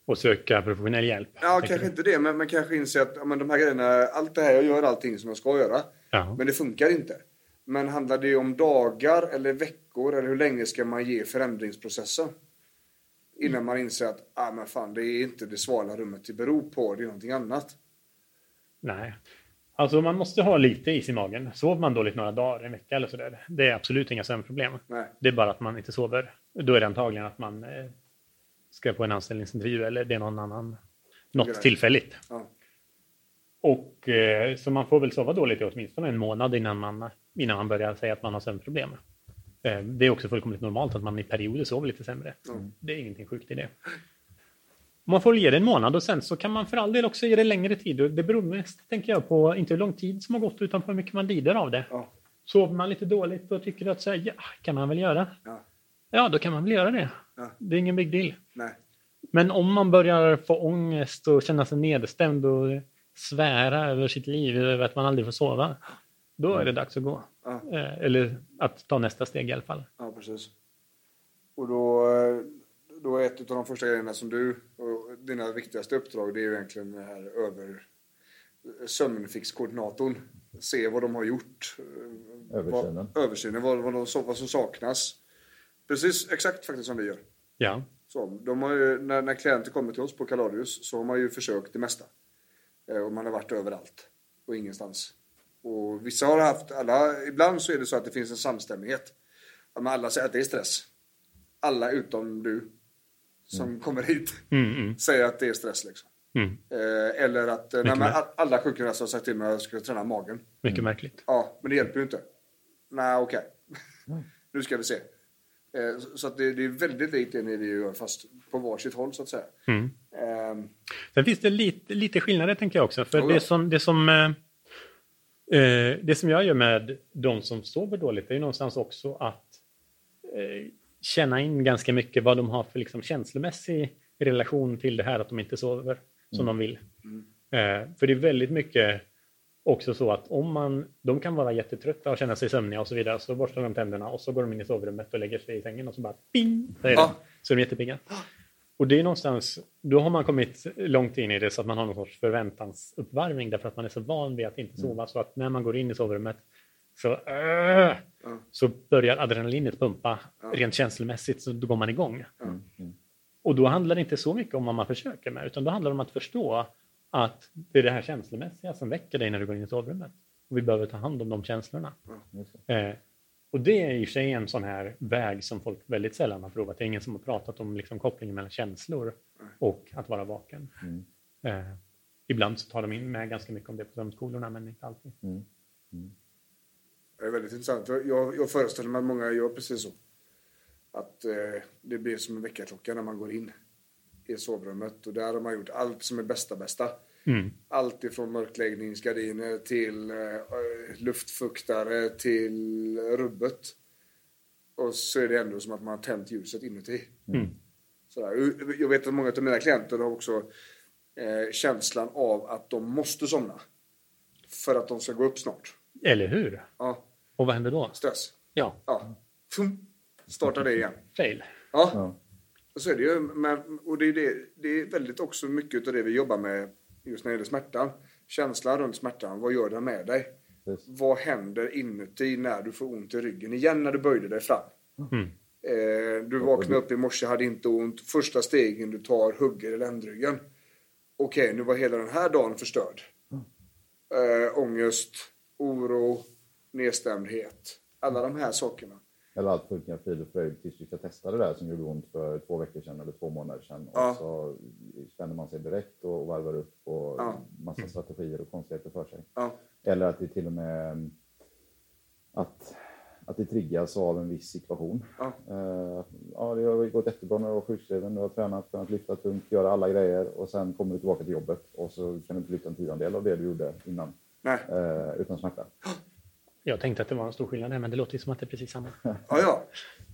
[SPEAKER 6] Och söka professionell hjälp.
[SPEAKER 4] Ja, kanske
[SPEAKER 6] du?
[SPEAKER 4] inte det, men man kanske inser att men de här grejerna, allt det här, jag gör allting som jag ska göra.
[SPEAKER 6] Ja.
[SPEAKER 4] Men det funkar inte. Men handlar det om dagar eller veckor eller hur länge ska man ge förändringsprocessen? Innan man inser att ah, men fan, det är inte det svala rummet det beror på, det är någonting annat.
[SPEAKER 6] Nej. Alltså man måste ha lite is i magen. Sover man dåligt några dagar, en vecka eller sådär, det är absolut inga sömnproblem.
[SPEAKER 4] Nej.
[SPEAKER 6] Det är bara att man inte sover. Då är det antagligen att man eh, ska på en anställningsintervju eller det är någon annan, något
[SPEAKER 4] Grej.
[SPEAKER 6] tillfälligt.
[SPEAKER 4] Ja.
[SPEAKER 6] Och eh, så man får väl sova dåligt i åtminstone en månad innan man, innan man börjar säga att man har sömnproblem. Eh, det är också fullkomligt normalt att man i perioder sover lite sämre. Det är ingenting sjukt i det. Man får ge det en månad och sen så kan man för all del också ge det längre tid. Det beror mest, tänker jag, på inte hur lång tid som har gått utan på hur mycket man lider av det.
[SPEAKER 4] Ja.
[SPEAKER 6] Sover man lite dåligt och tycker att så här, ja, kan man väl göra.
[SPEAKER 4] Ja.
[SPEAKER 6] Ja, då kan man väl göra det.
[SPEAKER 4] Ja.
[SPEAKER 6] Det är ingen big deal.
[SPEAKER 4] Nej.
[SPEAKER 6] Men om man börjar få ångest och känna sig nedstämd och svära över sitt liv, över att man aldrig får sova, då är det dags att gå.
[SPEAKER 4] Ja.
[SPEAKER 6] Eh, Eller att ta nästa steg i alla fall.
[SPEAKER 4] Ja, precis. Och då, eh, då är ett av de första grejerna som du och dina viktigaste uppdrag det är ju egentligen det här över sömnfixkoordinatorn. Se vad de har gjort. eh,
[SPEAKER 5] Översynen.
[SPEAKER 4] Vad, översynen, vad, vad, de, vad som saknas. Precis exakt faktiskt som vi gör.
[SPEAKER 6] Ja,
[SPEAKER 4] Så, de har ju, när, när klienter kommer till oss på Kaladius så har man ju försökt det mesta. Eh, och man har varit överallt och ingenstans. Och vissa har haft, alla, ibland så är det så att det finns en samstämmighet. Alla säger att det är stress. Alla utom du som kommer hit
[SPEAKER 6] mm, mm,
[SPEAKER 4] säger att det är stress liksom.
[SPEAKER 6] mm.
[SPEAKER 4] Eh, eller att eh, nej, men alla sjukgymnaster har sagt till mig att jag ska träna magen.
[SPEAKER 6] mycket märkligt.
[SPEAKER 4] Ja, men det hjälper ju inte. Nej, okej. nu ska vi se. Eh, så- så att det, det är väldigt likt det ni gör fast på varsitt håll så att säga.
[SPEAKER 6] Mm.
[SPEAKER 4] Ehm,
[SPEAKER 6] Sen finns det lite, lite skillnader tänker jag också. För
[SPEAKER 4] Oh ja.
[SPEAKER 6] det som, det, som, eh, eh, det som jag gör med de som sover dåligt är ju någonstans också att eh, känna in ganska mycket vad de har för liksom, känslomässig relation till det här att de inte sover som de vill. Eh, för det är väldigt mycket också så att om man, de kan vara jättetrötta och känna sig sömniga och så vidare, så borstar de tänderna och så går de in i sovrummet och lägger sig i sängen och så bara ping,
[SPEAKER 4] Ja.
[SPEAKER 6] de, så är de jättepigga. Och det är någonstans, då har man kommit långt in i det så att man har någon sorts förväntansuppvärmning därför att man är så van vid att inte sova så att när man går in i sovrummet så, äh, så börjar adrenalinet pumpa rent känslomässigt så då går man igång. Och då handlar det inte så mycket om vad man försöker med utan då handlar det om att förstå att det är det här känslomässiga som väcker dig när du går in i sovrummet. Och vi behöver ta hand om de känslorna. Eh, och det är i och för sig en sån här väg som folk väldigt sällan har provat. Det är ingen som har pratat om liksom, kopplingen mellan känslor och att vara vaken.
[SPEAKER 5] Mm.
[SPEAKER 6] Eh, ibland så tar de in med ganska mycket om det på sömnskolorna, men inte alltid.
[SPEAKER 5] Mm.
[SPEAKER 4] Det är väldigt intressant. Jag, jag föreställer mig att många gör precis så. Att eh, det blir som en väckarklocka när man går in i sovrummet. Och där har man gjort allt som är bästa bästa.
[SPEAKER 6] Mm.
[SPEAKER 4] Allt ifrån mörkläggningsgardiner till eh, luftfuktare till rubbet. Och så är det ändå som att man har tänt ljuset inuti.
[SPEAKER 6] Mm.
[SPEAKER 4] Sådär. Jag vet att många av mina klienter har också eh, känslan av att de måste somna. För att de ska gå upp snart.
[SPEAKER 6] Eller hur?
[SPEAKER 4] Ja,
[SPEAKER 6] Och vad händer då?
[SPEAKER 4] stress.
[SPEAKER 6] Ja,
[SPEAKER 4] Ja. Fum. Starta det igen.
[SPEAKER 6] fail.
[SPEAKER 4] Ja,
[SPEAKER 5] Ja.
[SPEAKER 4] och så är det ju. Men, och det är, det, det är väldigt också mycket av det vi jobbar med just när det gäller smärtan. Känslan runt smärtan. Vad gör den med dig?
[SPEAKER 5] Precis.
[SPEAKER 4] Vad händer inuti när du får ont i ryggen igen när du böjde dig fram?
[SPEAKER 6] Mm.
[SPEAKER 4] Eh, du vaknade upp i morse, hade inte ont. Första stegen du tar hugger i ländryggen. Okej, nu var hela den här dagen förstörd. Eh, ångest, oro, nedstämdhet. Alla de här sakerna.
[SPEAKER 5] Eller allt funkar frid och fröjd tills vi ska testa det där som gjorde ont för två veckor sedan eller två månader sedan.
[SPEAKER 4] Ja.
[SPEAKER 5] Och så spänner man sig direkt och varvar upp och
[SPEAKER 4] Ja.
[SPEAKER 5] massa strategier och konstigheter för sig.
[SPEAKER 4] Ja,
[SPEAKER 5] Eller att det till och med mm, att, att det triggas av en viss situation.
[SPEAKER 4] Ja.
[SPEAKER 5] Eh, ja, det har gått jättebra när du var sjukskriven, du har tränat, kunnat lyfta tungt, göra alla grejer och sen kommer du tillbaka till jobbet och så kan du inte lyfta en tiondel av det du gjorde innan
[SPEAKER 4] nej.
[SPEAKER 5] eh, utan smärta.
[SPEAKER 6] Jag tänkte att det var en stor skillnad men det låter som att det är precis samma.
[SPEAKER 4] Ja, ja.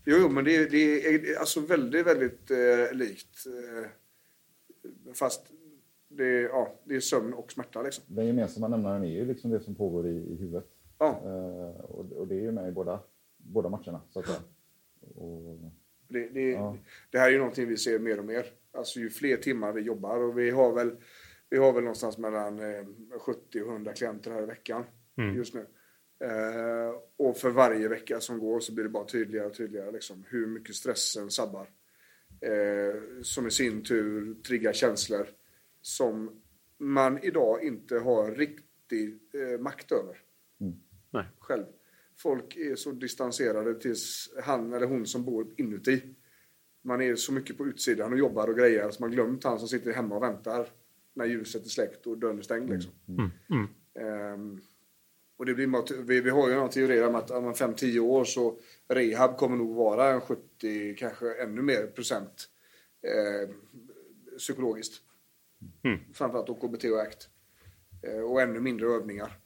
[SPEAKER 4] Jo, jo men det, det är alltså väldigt, väldigt eh, likt. Eh, fast det, ja, det är sömn och smärta liksom.
[SPEAKER 5] Den gemensamma nämnaren är ju liksom det som pågår i, i huvudet.
[SPEAKER 4] Ja,
[SPEAKER 5] Eh, och, och det är ju med i båda, båda matcherna så att. Och,
[SPEAKER 4] det, det,
[SPEAKER 5] Ja.
[SPEAKER 4] det här är ju någonting vi ser mer och mer. Alltså ju fler timmar vi jobbar och vi har väl, vi har väl någonstans mellan eh, 70 och 100 klienter här i veckan
[SPEAKER 6] Mm.
[SPEAKER 4] just nu. Eh, och för varje vecka som går så blir det bara tydligare och tydligare liksom, hur mycket stressen sabbar Eh, som i sin tur triggar känslor som man idag inte har riktig eh, makt över.
[SPEAKER 6] Nej.
[SPEAKER 4] Själv. Folk är så distanserade tills han eller hon som bor inuti. Man är så mycket på utsidan och jobbar och grejer så man glömt han som sitter hemma och väntar när ljuset är släckt och dörren är stängd. Liksom. Ehm, och det blir, vi, vi har ju någon teori om att om 5-10 år så rehab kommer nog vara en 70, kanske ännu mer procent eh, psykologiskt. Framförallt då KBT och ACT. Eh, och ännu mindre övningar.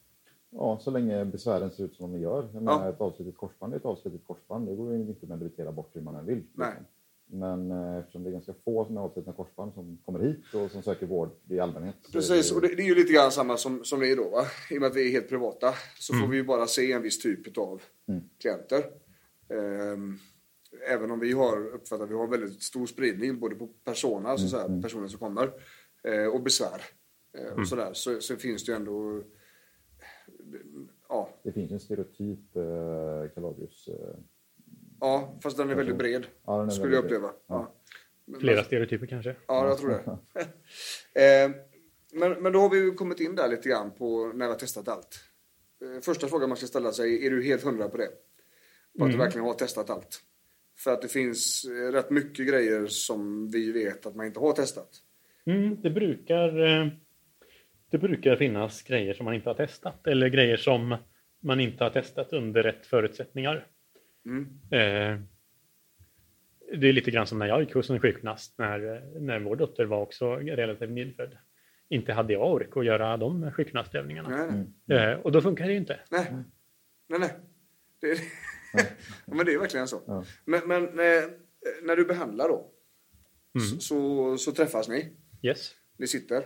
[SPEAKER 5] Ja, så länge besvären ser ut som de gör. Jag
[SPEAKER 4] Ja.
[SPEAKER 5] menar, Ett avslutet korsband är ett avslutet korsband. Det går ju inte att meditera bort hur man än vill.
[SPEAKER 4] Nej.
[SPEAKER 5] liksom. Men eh, eftersom det är ganska få som är avslutna korsband som kommer hit och som söker vård i allmänhet. så
[SPEAKER 4] Precis,
[SPEAKER 5] det-
[SPEAKER 4] och det, det är ju lite grann samma som, som vi är då. Va? I och med att vi är helt privata så får vi ju bara se en viss typ av klienter. Ehm, även om vi har uppfattat att vi har väldigt stor spridning både på persona, så att säga, personer som kommer, eh, och besvär. Eh, och sådär, så, så finns det ju ändå... Ja,
[SPEAKER 5] Det finns en stereotyp eh, Kaladius. Eh,
[SPEAKER 4] ja, fast den är väldigt bred,
[SPEAKER 5] Ja, är
[SPEAKER 4] skulle jag uppleva. Ja. Men-
[SPEAKER 6] Flera stereotyper kanske.
[SPEAKER 4] Ja, jag tror det. eh, men, men då har vi ju kommit in där lite grann på när vi har testat allt. Eh, första frågan man ska ställa sig, är du helt hundra på det? På att du verkligen har testat allt? För att det finns eh, rätt mycket grejer som vi vet att man inte har testat.
[SPEAKER 6] Mm, det, brukar, det brukar finnas grejer som man inte har testat eller grejer som man inte har testat under rätt förutsättningar. Eh, det är lite grann som när jag gick hos en sjukgymnast när, när vår dotter var också relativt nyfödd. Inte hade jag ork att göra de sjukgymnastövningarna.
[SPEAKER 4] Nej, nej.
[SPEAKER 6] Eh, och då funkar det ju inte.
[SPEAKER 4] nej. nej, nej. Det, är- ja, men det är verkligen så.
[SPEAKER 5] Ja.
[SPEAKER 4] Men, men eh, när du behandlar då, så, så, så träffas ni.
[SPEAKER 6] Yes.
[SPEAKER 4] Ni sitter.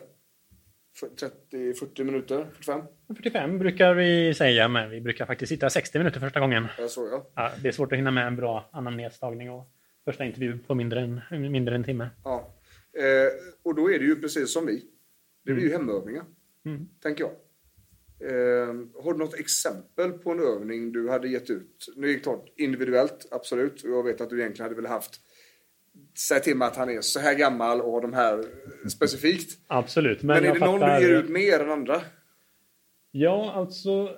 [SPEAKER 4] 30-40 minuter, 45.
[SPEAKER 6] 45 brukar vi säga, men vi brukar faktiskt sitta 60 minuter första gången.
[SPEAKER 4] Jag såg jag.
[SPEAKER 6] Ja, det är svårt att hinna med en bra anamnestagning och första intervju på mindre än, mindre än en timme.
[SPEAKER 4] Ja. Eh, och då är det ju precis som vi. Det blir ju hemövningar. Tänker jag. Eh, har du något exempel på en övning du hade gett ut? Nu är det klart individuellt, absolut. Och jag vet att du egentligen hade velat haft Säg till mig att han är så här gammal och de här specifikt.
[SPEAKER 6] Absolut. Men,
[SPEAKER 4] Men, är det någon
[SPEAKER 6] fattar-
[SPEAKER 4] du ger ut mer än andra?
[SPEAKER 6] Ja, alltså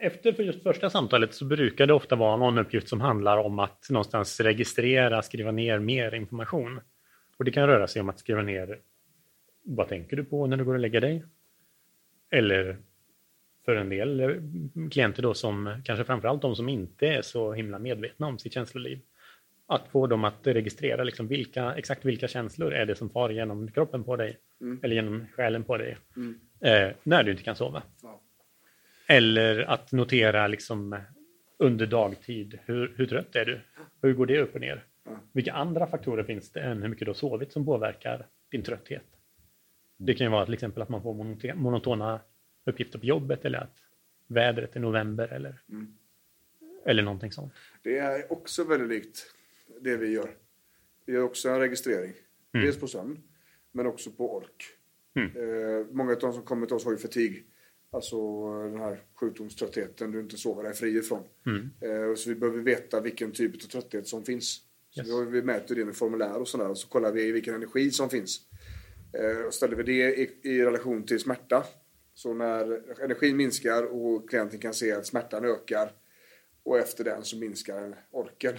[SPEAKER 6] efter för just första samtalet så brukar det ofta vara någon uppgift som handlar om att någonstans registrera, skriva ner mer information. Och det kan röra sig om att skriva ner vad tänker du på när du går och lägger dig? Eller för en del eh, klienter då som kanske framförallt de som inte är så himla medvetna om sitt känsloliv. Att få dem att registrera liksom vilka, exakt vilka känslor är det som far genom kroppen på dig. Eller genom själen på dig. Eh, när du inte kan sova.
[SPEAKER 4] Ja.
[SPEAKER 6] Eller att notera liksom under dagtid, hur, hur trött är du? Hur går det upp och ner? Vilka andra faktorer finns det än hur mycket du har sovit som påverkar din trötthet? Det kan ju vara till exempel att man får monotona uppgifter på jobbet eller att vädret är november eller, eller någonting sånt.
[SPEAKER 4] Det är också väldigt likt det vi gör. Vi gör också en registrering. Dels på sömn, men också på ork. Eh, många av de som kommer till oss har ju fatig. Alltså den här sjukdomströttheten du inte sover dig fri ifrån. Eh, så vi behöver veta vilken typ av trötthet som finns. Så
[SPEAKER 6] Yes.
[SPEAKER 4] vi, har, vi mäter det med formulär och sådär. Och så kollar vi vilken energi som finns. Eh, och ställer vi det i, i relation till smärta. Så när energin minskar och klienten kan se att smärtan ökar och efter den så minskar orken.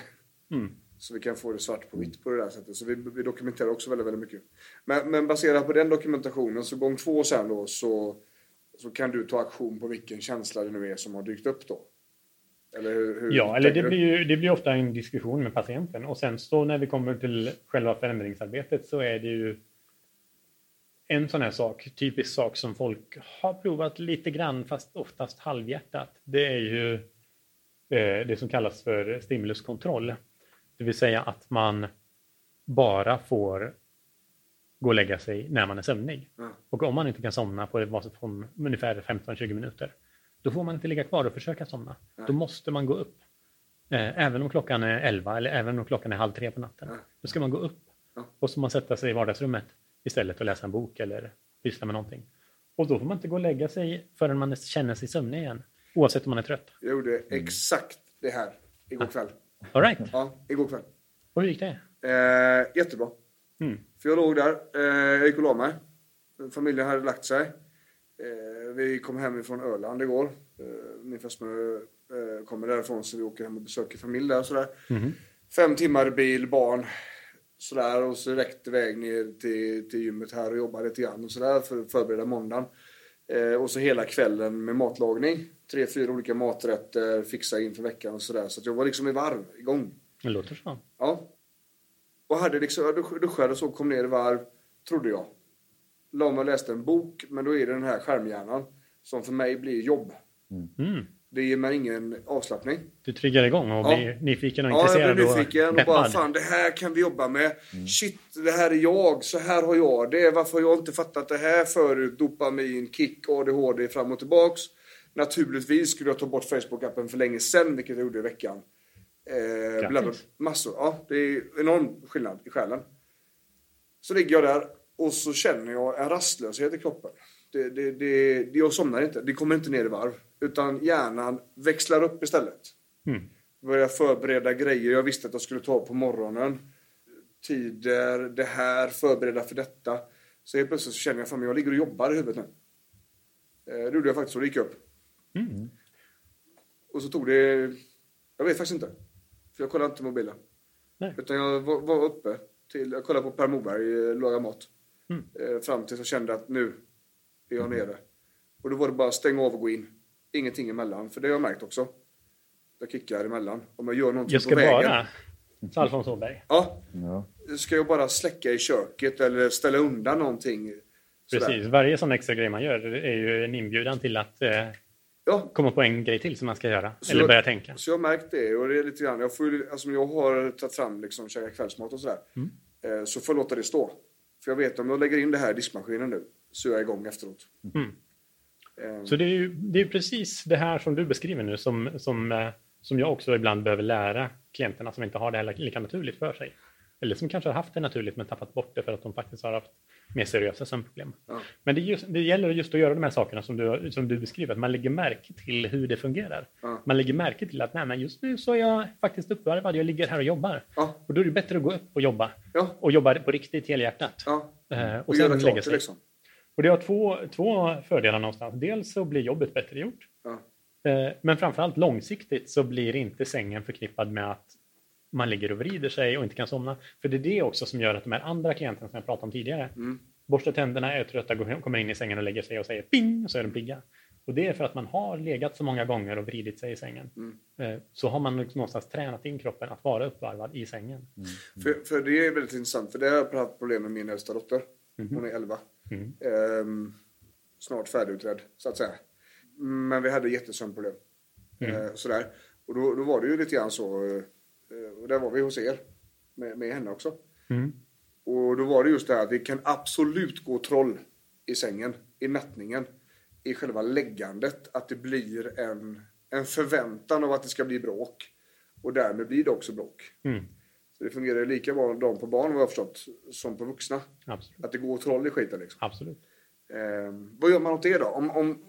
[SPEAKER 4] Så vi kan få det svart på vitt på det där sättet. Så vi, vi dokumenterar också väldigt, väldigt mycket. Men, men baserat på den dokumentationen, så gång två sen då, så, så kan du ta aktion på vilken känsla det nu är som har dykt upp då. Eller hur, hur
[SPEAKER 6] Ja, eller det
[SPEAKER 4] du?
[SPEAKER 6] blir, ju, det blir ofta en diskussion med patienten och sen så när vi kommer till själva förändringsarbetet så är det ju en sån här sak, typisk sak som folk har provat lite grann fast oftast halvhjärtat. Det är ju eh, det som kallas för stimuluskontroll. Det vill säga att man bara får gå och lägga sig när man är sömnig.
[SPEAKER 4] Ja.
[SPEAKER 6] Och om man inte kan somna på ungefär 15-20 minuter, då får man inte ligga kvar och försöka somna. Då måste man gå upp. Eh, även om klockan är 11 eller även om klockan är halv tre på natten. Då ska man gå upp. Och så man sätta sig i vardagsrummet istället och läsa en bok eller pyssla med någonting. Och då får man inte gå och lägga sig förrän man känner sig sömnig igen. Oavsett om man är trött.
[SPEAKER 4] Jag gjorde exakt det här igår kväll.
[SPEAKER 6] All right.
[SPEAKER 4] Ja, igår kväll.
[SPEAKER 6] Och hur gick det?
[SPEAKER 4] Eh, jättebra.
[SPEAKER 6] Mm.
[SPEAKER 4] För jag låg där, eh, jag gick och la mig. Familjen hade lagt sig. Eh, vi kom hem från Öland igår. Eh, min fästmö eh, kommer därifrån så vi åker hem och besöker familj där sådär. Fem timmar bil, barn. Sådär och så direkt iväg ner till, till gymmet här och jobba lite grann och sådär för att förbereda måndagen. Eh, och så hela kvällen med matlagning. Tre, fyra olika maträtter, fixa inför veckan och sådär. Så att jag var liksom i varv, igång.
[SPEAKER 6] Det låter så.
[SPEAKER 4] Ja. Och hade liksom, jag dusch- duschade och så, kom ner i varv, trodde jag. La mig och läste en bok, men då är det den här skärmhjärnan som för mig blir jobb.
[SPEAKER 6] Mm.
[SPEAKER 4] Det ger mig ingen avslappning.
[SPEAKER 6] Du triggar igång och
[SPEAKER 4] Ja.
[SPEAKER 6] blir nyfiken och
[SPEAKER 4] Ja, jag
[SPEAKER 6] intresserad
[SPEAKER 4] blev nyfiken och bara
[SPEAKER 6] peppad.
[SPEAKER 4] fan det här kan vi jobba med. Shit, det här är jag, så här har jag det. Varför har jag inte fattat det här förut? Dopamin, kick, ADHD fram och tillbaks. Naturligtvis skulle jag ta bort Facebook-appen för länge sedan, vilket jag gjorde i veckan. Eh, massor. Ja, det är enorm skillnad i själen. Så ligger jag där och så känner jag en rastlöshet i kroppen. Det, det, det, det, jag somnar inte, det kommer inte ner i varv. Utan hjärnan växlar upp istället.
[SPEAKER 6] Mm.
[SPEAKER 4] Börjar förbereda grejer jag visste att jag skulle ta på morgonen. Tider, det här, förbereda för detta. Så helt plötsligt så känner jag att jag ligger och jobbar i huvudet nu. Eh, Det gjorde jag faktiskt och det gick upp.
[SPEAKER 6] Mm.
[SPEAKER 4] Och så tog det, jag vet faktiskt inte. För jag kollade inte mobilen.
[SPEAKER 6] Nej.
[SPEAKER 4] Utan jag var, var uppe till, jag kollade på Per Morberg eh, laga mat.
[SPEAKER 6] Mm.
[SPEAKER 4] Eh, Fram tills jag kände att nu är jag nere. Och då var det bara att stänga av och gå in. Ingenting emellan, för det har jag märkt också. Jag kickar emellan. Om jag gör någonting
[SPEAKER 6] Jag ska
[SPEAKER 4] på vägen.
[SPEAKER 6] bara... Så Alfons Åberg.
[SPEAKER 4] Ja,
[SPEAKER 5] Ja.
[SPEAKER 4] ska jag bara släcka i köket eller ställa undan någonting. sådär.
[SPEAKER 6] Precis. Varje sån extra grej man gör är ju en inbjudan till att eh,
[SPEAKER 4] Ja,
[SPEAKER 6] komma på en grej till som man ska göra.
[SPEAKER 4] Så
[SPEAKER 6] eller
[SPEAKER 4] jag-
[SPEAKER 6] börja tänka.
[SPEAKER 4] Så jag har märkt det och det är lite grann, jag, får, alltså, jag har tagit fram liksom käka kvällsmat och sådär.
[SPEAKER 6] Mm.
[SPEAKER 4] Eh, så får jag låta det stå. För jag vet om jag lägger in det här i diskmaskinen nu så är jag igång efteråt.
[SPEAKER 6] Mm.
[SPEAKER 4] Eh,
[SPEAKER 6] Så det är ju det är precis det här som du beskriver nu som, som, eh, som jag också ibland behöver lära klienterna som inte har det här lika naturligt för sig. Eller som kanske har haft det naturligt men tappat bort det för att de faktiskt har haft mer seriösa sömnproblem.
[SPEAKER 4] Ja.
[SPEAKER 6] Men det, just, det gäller just att göra de här sakerna som du, som du beskriver, att man lägger märke till hur det fungerar.
[SPEAKER 4] Ja.
[SPEAKER 6] Man lägger märke till att nej, men just nu så är jag faktiskt uppvarvad, jag ligger här och jobbar.
[SPEAKER 4] Ja.
[SPEAKER 6] Och då är det bättre att gå upp och jobba. Och jobba på riktigt helhjärtat.
[SPEAKER 4] ja.
[SPEAKER 6] Eh,
[SPEAKER 4] Och,
[SPEAKER 6] och
[SPEAKER 4] göra klart
[SPEAKER 6] lägga
[SPEAKER 4] det
[SPEAKER 6] sig.
[SPEAKER 4] liksom.
[SPEAKER 6] Och det har två, två fördelar någonstans. Dels så blir jobbet bättre gjort. Eh, Men framförallt långsiktigt så blir inte sängen förknippad med att man ligger och vrider sig och inte kan somna. För det är det också som gör att de här andra klienterna som jag pratade om tidigare,
[SPEAKER 4] Mm.
[SPEAKER 6] borstar tänderna, är trötta, kommer in i sängen och lägger sig och säger ping, och så är de pigga. Och det är för att man har legat så många gånger och vridit sig i sängen.
[SPEAKER 4] Mm.
[SPEAKER 6] Eh, Så har man liksom någonstans tränat in kroppen att vara uppvarvad i sängen.
[SPEAKER 4] För, för det är väldigt intressant, för det har jag haft problem med min äldsta dotter. Hon är 11.
[SPEAKER 6] Mm.
[SPEAKER 4] Ehm, snart färdigutredd, så att säga. Men vi hade jättesömnproblem. Eh, sådär. Och då, då var det ju lite grann så, eh, och där var vi hos er, med, med henne också.
[SPEAKER 6] Mm.
[SPEAKER 4] Och då var det just det här att det kan absolut gå troll i sängen, i nattningen, i själva läggandet. Att det blir en, en förväntan av att det ska bli bråk. Och därmed blir det också bråk.
[SPEAKER 6] Mm.
[SPEAKER 4] Så det fungerar lika bra de på barn vad jag förstått, som på vuxna.
[SPEAKER 6] Absolut.
[SPEAKER 4] Att det går troll i skiten liksom.
[SPEAKER 6] Absolut.
[SPEAKER 4] Eh, vad gör man åt det då? Om, om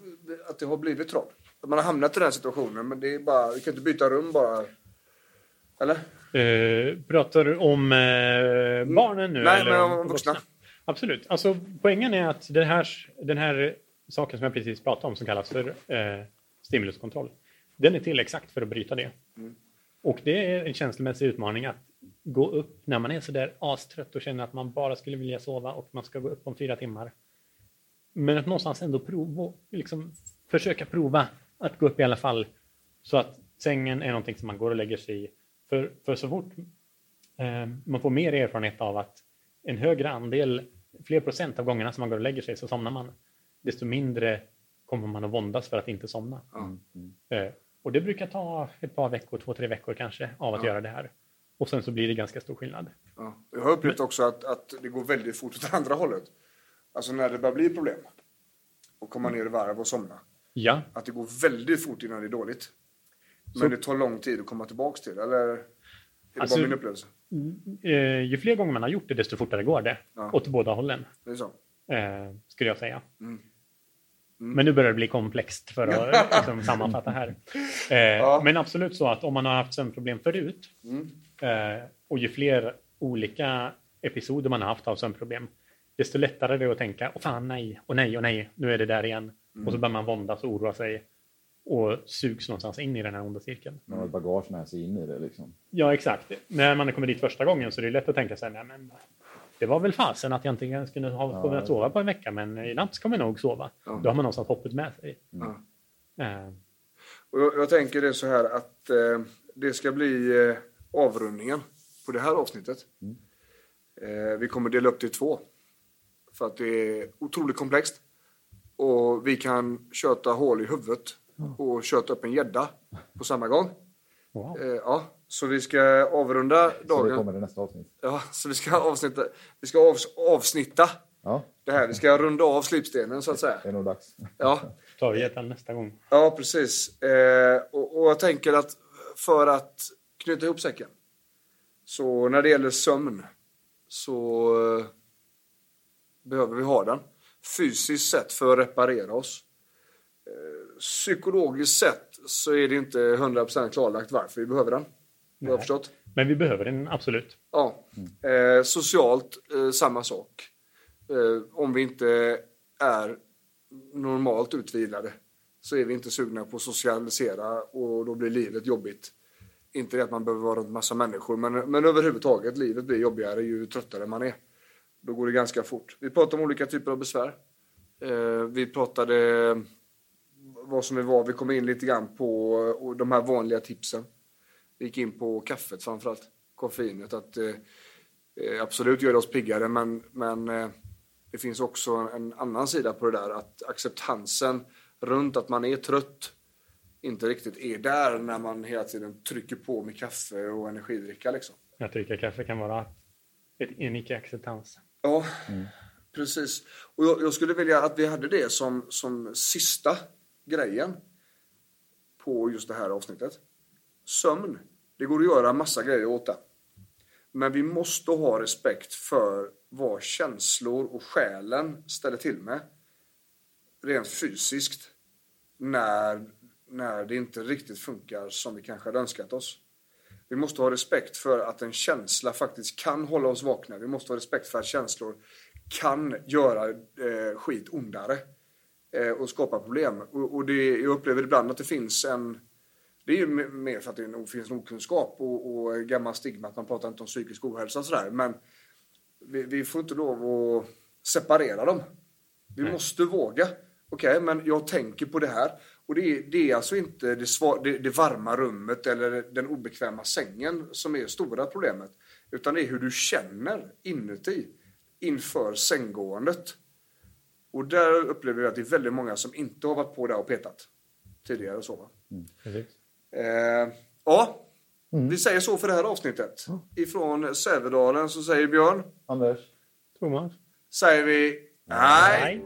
[SPEAKER 4] att det har blivit troll? Att man har hamnat i den här situationen, men det är bara, vi kan inte byta rum bara. Eller?
[SPEAKER 6] Eh, pratar du om eh, barnen nu?
[SPEAKER 4] Nej,
[SPEAKER 6] eller
[SPEAKER 4] men om vuxna.
[SPEAKER 6] Absolut. Alltså, poängen är att den här, den här saken som jag precis pratade om som kallas för eh, stimuluskontroll. Den är till exakt för att bryta det.
[SPEAKER 4] Mm.
[SPEAKER 6] Och det är en känslomässig utmaning att gå upp när man är sådär astrött och känner att man bara skulle vilja sova och man ska gå upp om fyra timmar. Men att någonstans ändå prova, liksom, försöka prova att gå upp i alla fall så att sängen är någonting som man går och lägger sig i. För, för så fort eh, man får mer erfarenhet av att en högre andel, fler procent av gångerna som man går och lägger sig så somnar man, desto mindre kommer man att våndas för att inte somna. Eh, och det brukar ta ett par veckor, två, tre veckor kanske, av att göra det här. Och sen så blir det ganska stor skillnad.
[SPEAKER 4] Ja. Jag har upplevt också att, att det går väldigt fort åt andra hållet. Alltså när det börjar bli problem och komma ner i varv och somna.
[SPEAKER 6] Ja,
[SPEAKER 4] Att det går väldigt fort innan det är dåligt. Men det tar lång tid att komma tillbaks till. Eller är det
[SPEAKER 6] Alltså-
[SPEAKER 4] bara min upplevelse?
[SPEAKER 6] eh, ju fler gånger man har gjort det, desto fortare går det.
[SPEAKER 4] Ja.
[SPEAKER 6] Åt båda hållen,
[SPEAKER 4] Det är så.
[SPEAKER 6] eh, skulle jag säga.
[SPEAKER 4] Mm.
[SPEAKER 6] Men nu börjar det bli komplext för att liksom, sammanfatta här. Eh, Men absolut så att om man har haft sömnproblem förut
[SPEAKER 4] Mm.
[SPEAKER 6] eh, och ju fler olika episoder man har haft av sömnproblem, desto lättare är det att tänka, åh fan nej, och nej, och nej, nu är det där igen. Och så börjar man våndas och oroa sig och sugs någonstans in i den här onda cirkeln.
[SPEAKER 5] Man har ett bagage med sig in i det liksom.
[SPEAKER 6] Ja, exakt. När man kommer dit första gången så är det lätt att tänka sig, nej men det var väl fasen att jag inte ens kunde ha kunnat sova på en vecka, men i natt ska man nog sova. Då har man någonstans hoppet med sig.
[SPEAKER 4] Ja.
[SPEAKER 6] Eh,
[SPEAKER 4] Och jag, jag tänker det så här att eh, det ska bli eh, avrundningen på det här avsnittet. Eh, vi kommer dela upp det i två. För att det är otroligt komplext. Och vi kan köta hål i huvudet och köta upp en gädda på samma gång.
[SPEAKER 6] wow.
[SPEAKER 4] Eh, ja, så vi ska avrunda
[SPEAKER 5] Så det
[SPEAKER 4] dagen.
[SPEAKER 5] kommer i nästa avsnitt.
[SPEAKER 4] Ja, så vi ska avsnitta, vi ska avs, avsnitta
[SPEAKER 5] Ja,
[SPEAKER 4] det här. Vi ska runda av slipstenen så att säga.
[SPEAKER 5] det är nog dags.
[SPEAKER 4] Ja,
[SPEAKER 6] tar vi det nästa gång.
[SPEAKER 4] Ja, precis. Eh, och, och jag tänker att för att knyta ihop säcken. Så när det gäller sömn så eh, behöver vi ha den. Fysiskt sett för att reparera oss. Eh, psykologiskt sett så är det inte 100% klarlagt varför vi behöver den. Du har förstått?
[SPEAKER 6] Men vi behöver den absolut.
[SPEAKER 4] Ja. Eh, socialt, eh, samma sak. Eh, om vi inte är normalt utvilade så är vi inte sugna på att socialisera och då blir livet jobbigt. Inte det att man behöver vara runt massa människor, men, men överhuvudtaget, livet blir jobbigare ju tröttare man är. Då går det ganska fort. Vi pratade om olika typer av besvär. Eh, vi pratade vad som är vad. Vi kom in lite grann på och de här vanliga tipsen. Vi gick in på kaffet framförallt, koffeinet. Att eh, eh, absolut gör det oss piggare, men, men eh, det finns också en annan sida på det där. Att acceptansen runt att man är trött inte riktigt är där när man hela tiden trycker på med kaffe och energidricka. Liksom.
[SPEAKER 6] Jag tycker kaffe kan vara ett, en icke-acceptans.
[SPEAKER 4] Ja, precis. Och jag, jag skulle vilja att vi hade det som, som sista grejen på just det här avsnittet. Sömn. Det går att göra massa grejer åt det. Men vi måste ha respekt för vad känslor och själen ställer till med. Rent fysiskt. När, när det inte riktigt funkar som vi kanske hade önskat oss. Vi måste ha respekt för att en känsla faktiskt kan hålla oss vakna. Vi måste ha respekt för att känslor kan göra eh, skit ondare eh, och skapa problem. Och, och det, jag upplever ibland att det finns en... Det är ju me- mer för att det finns en okunskap och, och gammal stigma att man pratar inte om psykisk ohälsa och sådär. Men vi, vi får inte lov att separera dem. Vi måste våga. Okej, men jag tänker på det här. Och det är, det är alltså inte det, sva, det, det varma rummet eller den obekväma sängen som är det stora problemet. Utan det är hur du känner inuti inför sänggåendet. Och där upplever vi att det är väldigt många som inte har varit på där och petat tidigare. och Så, va?
[SPEAKER 6] Precis.
[SPEAKER 4] Eh, ja, vi säger så för det här avsnittet. Ifrån Sävedalen så säger Björn,
[SPEAKER 5] Anders?
[SPEAKER 6] Thomas?
[SPEAKER 4] säger vi nej.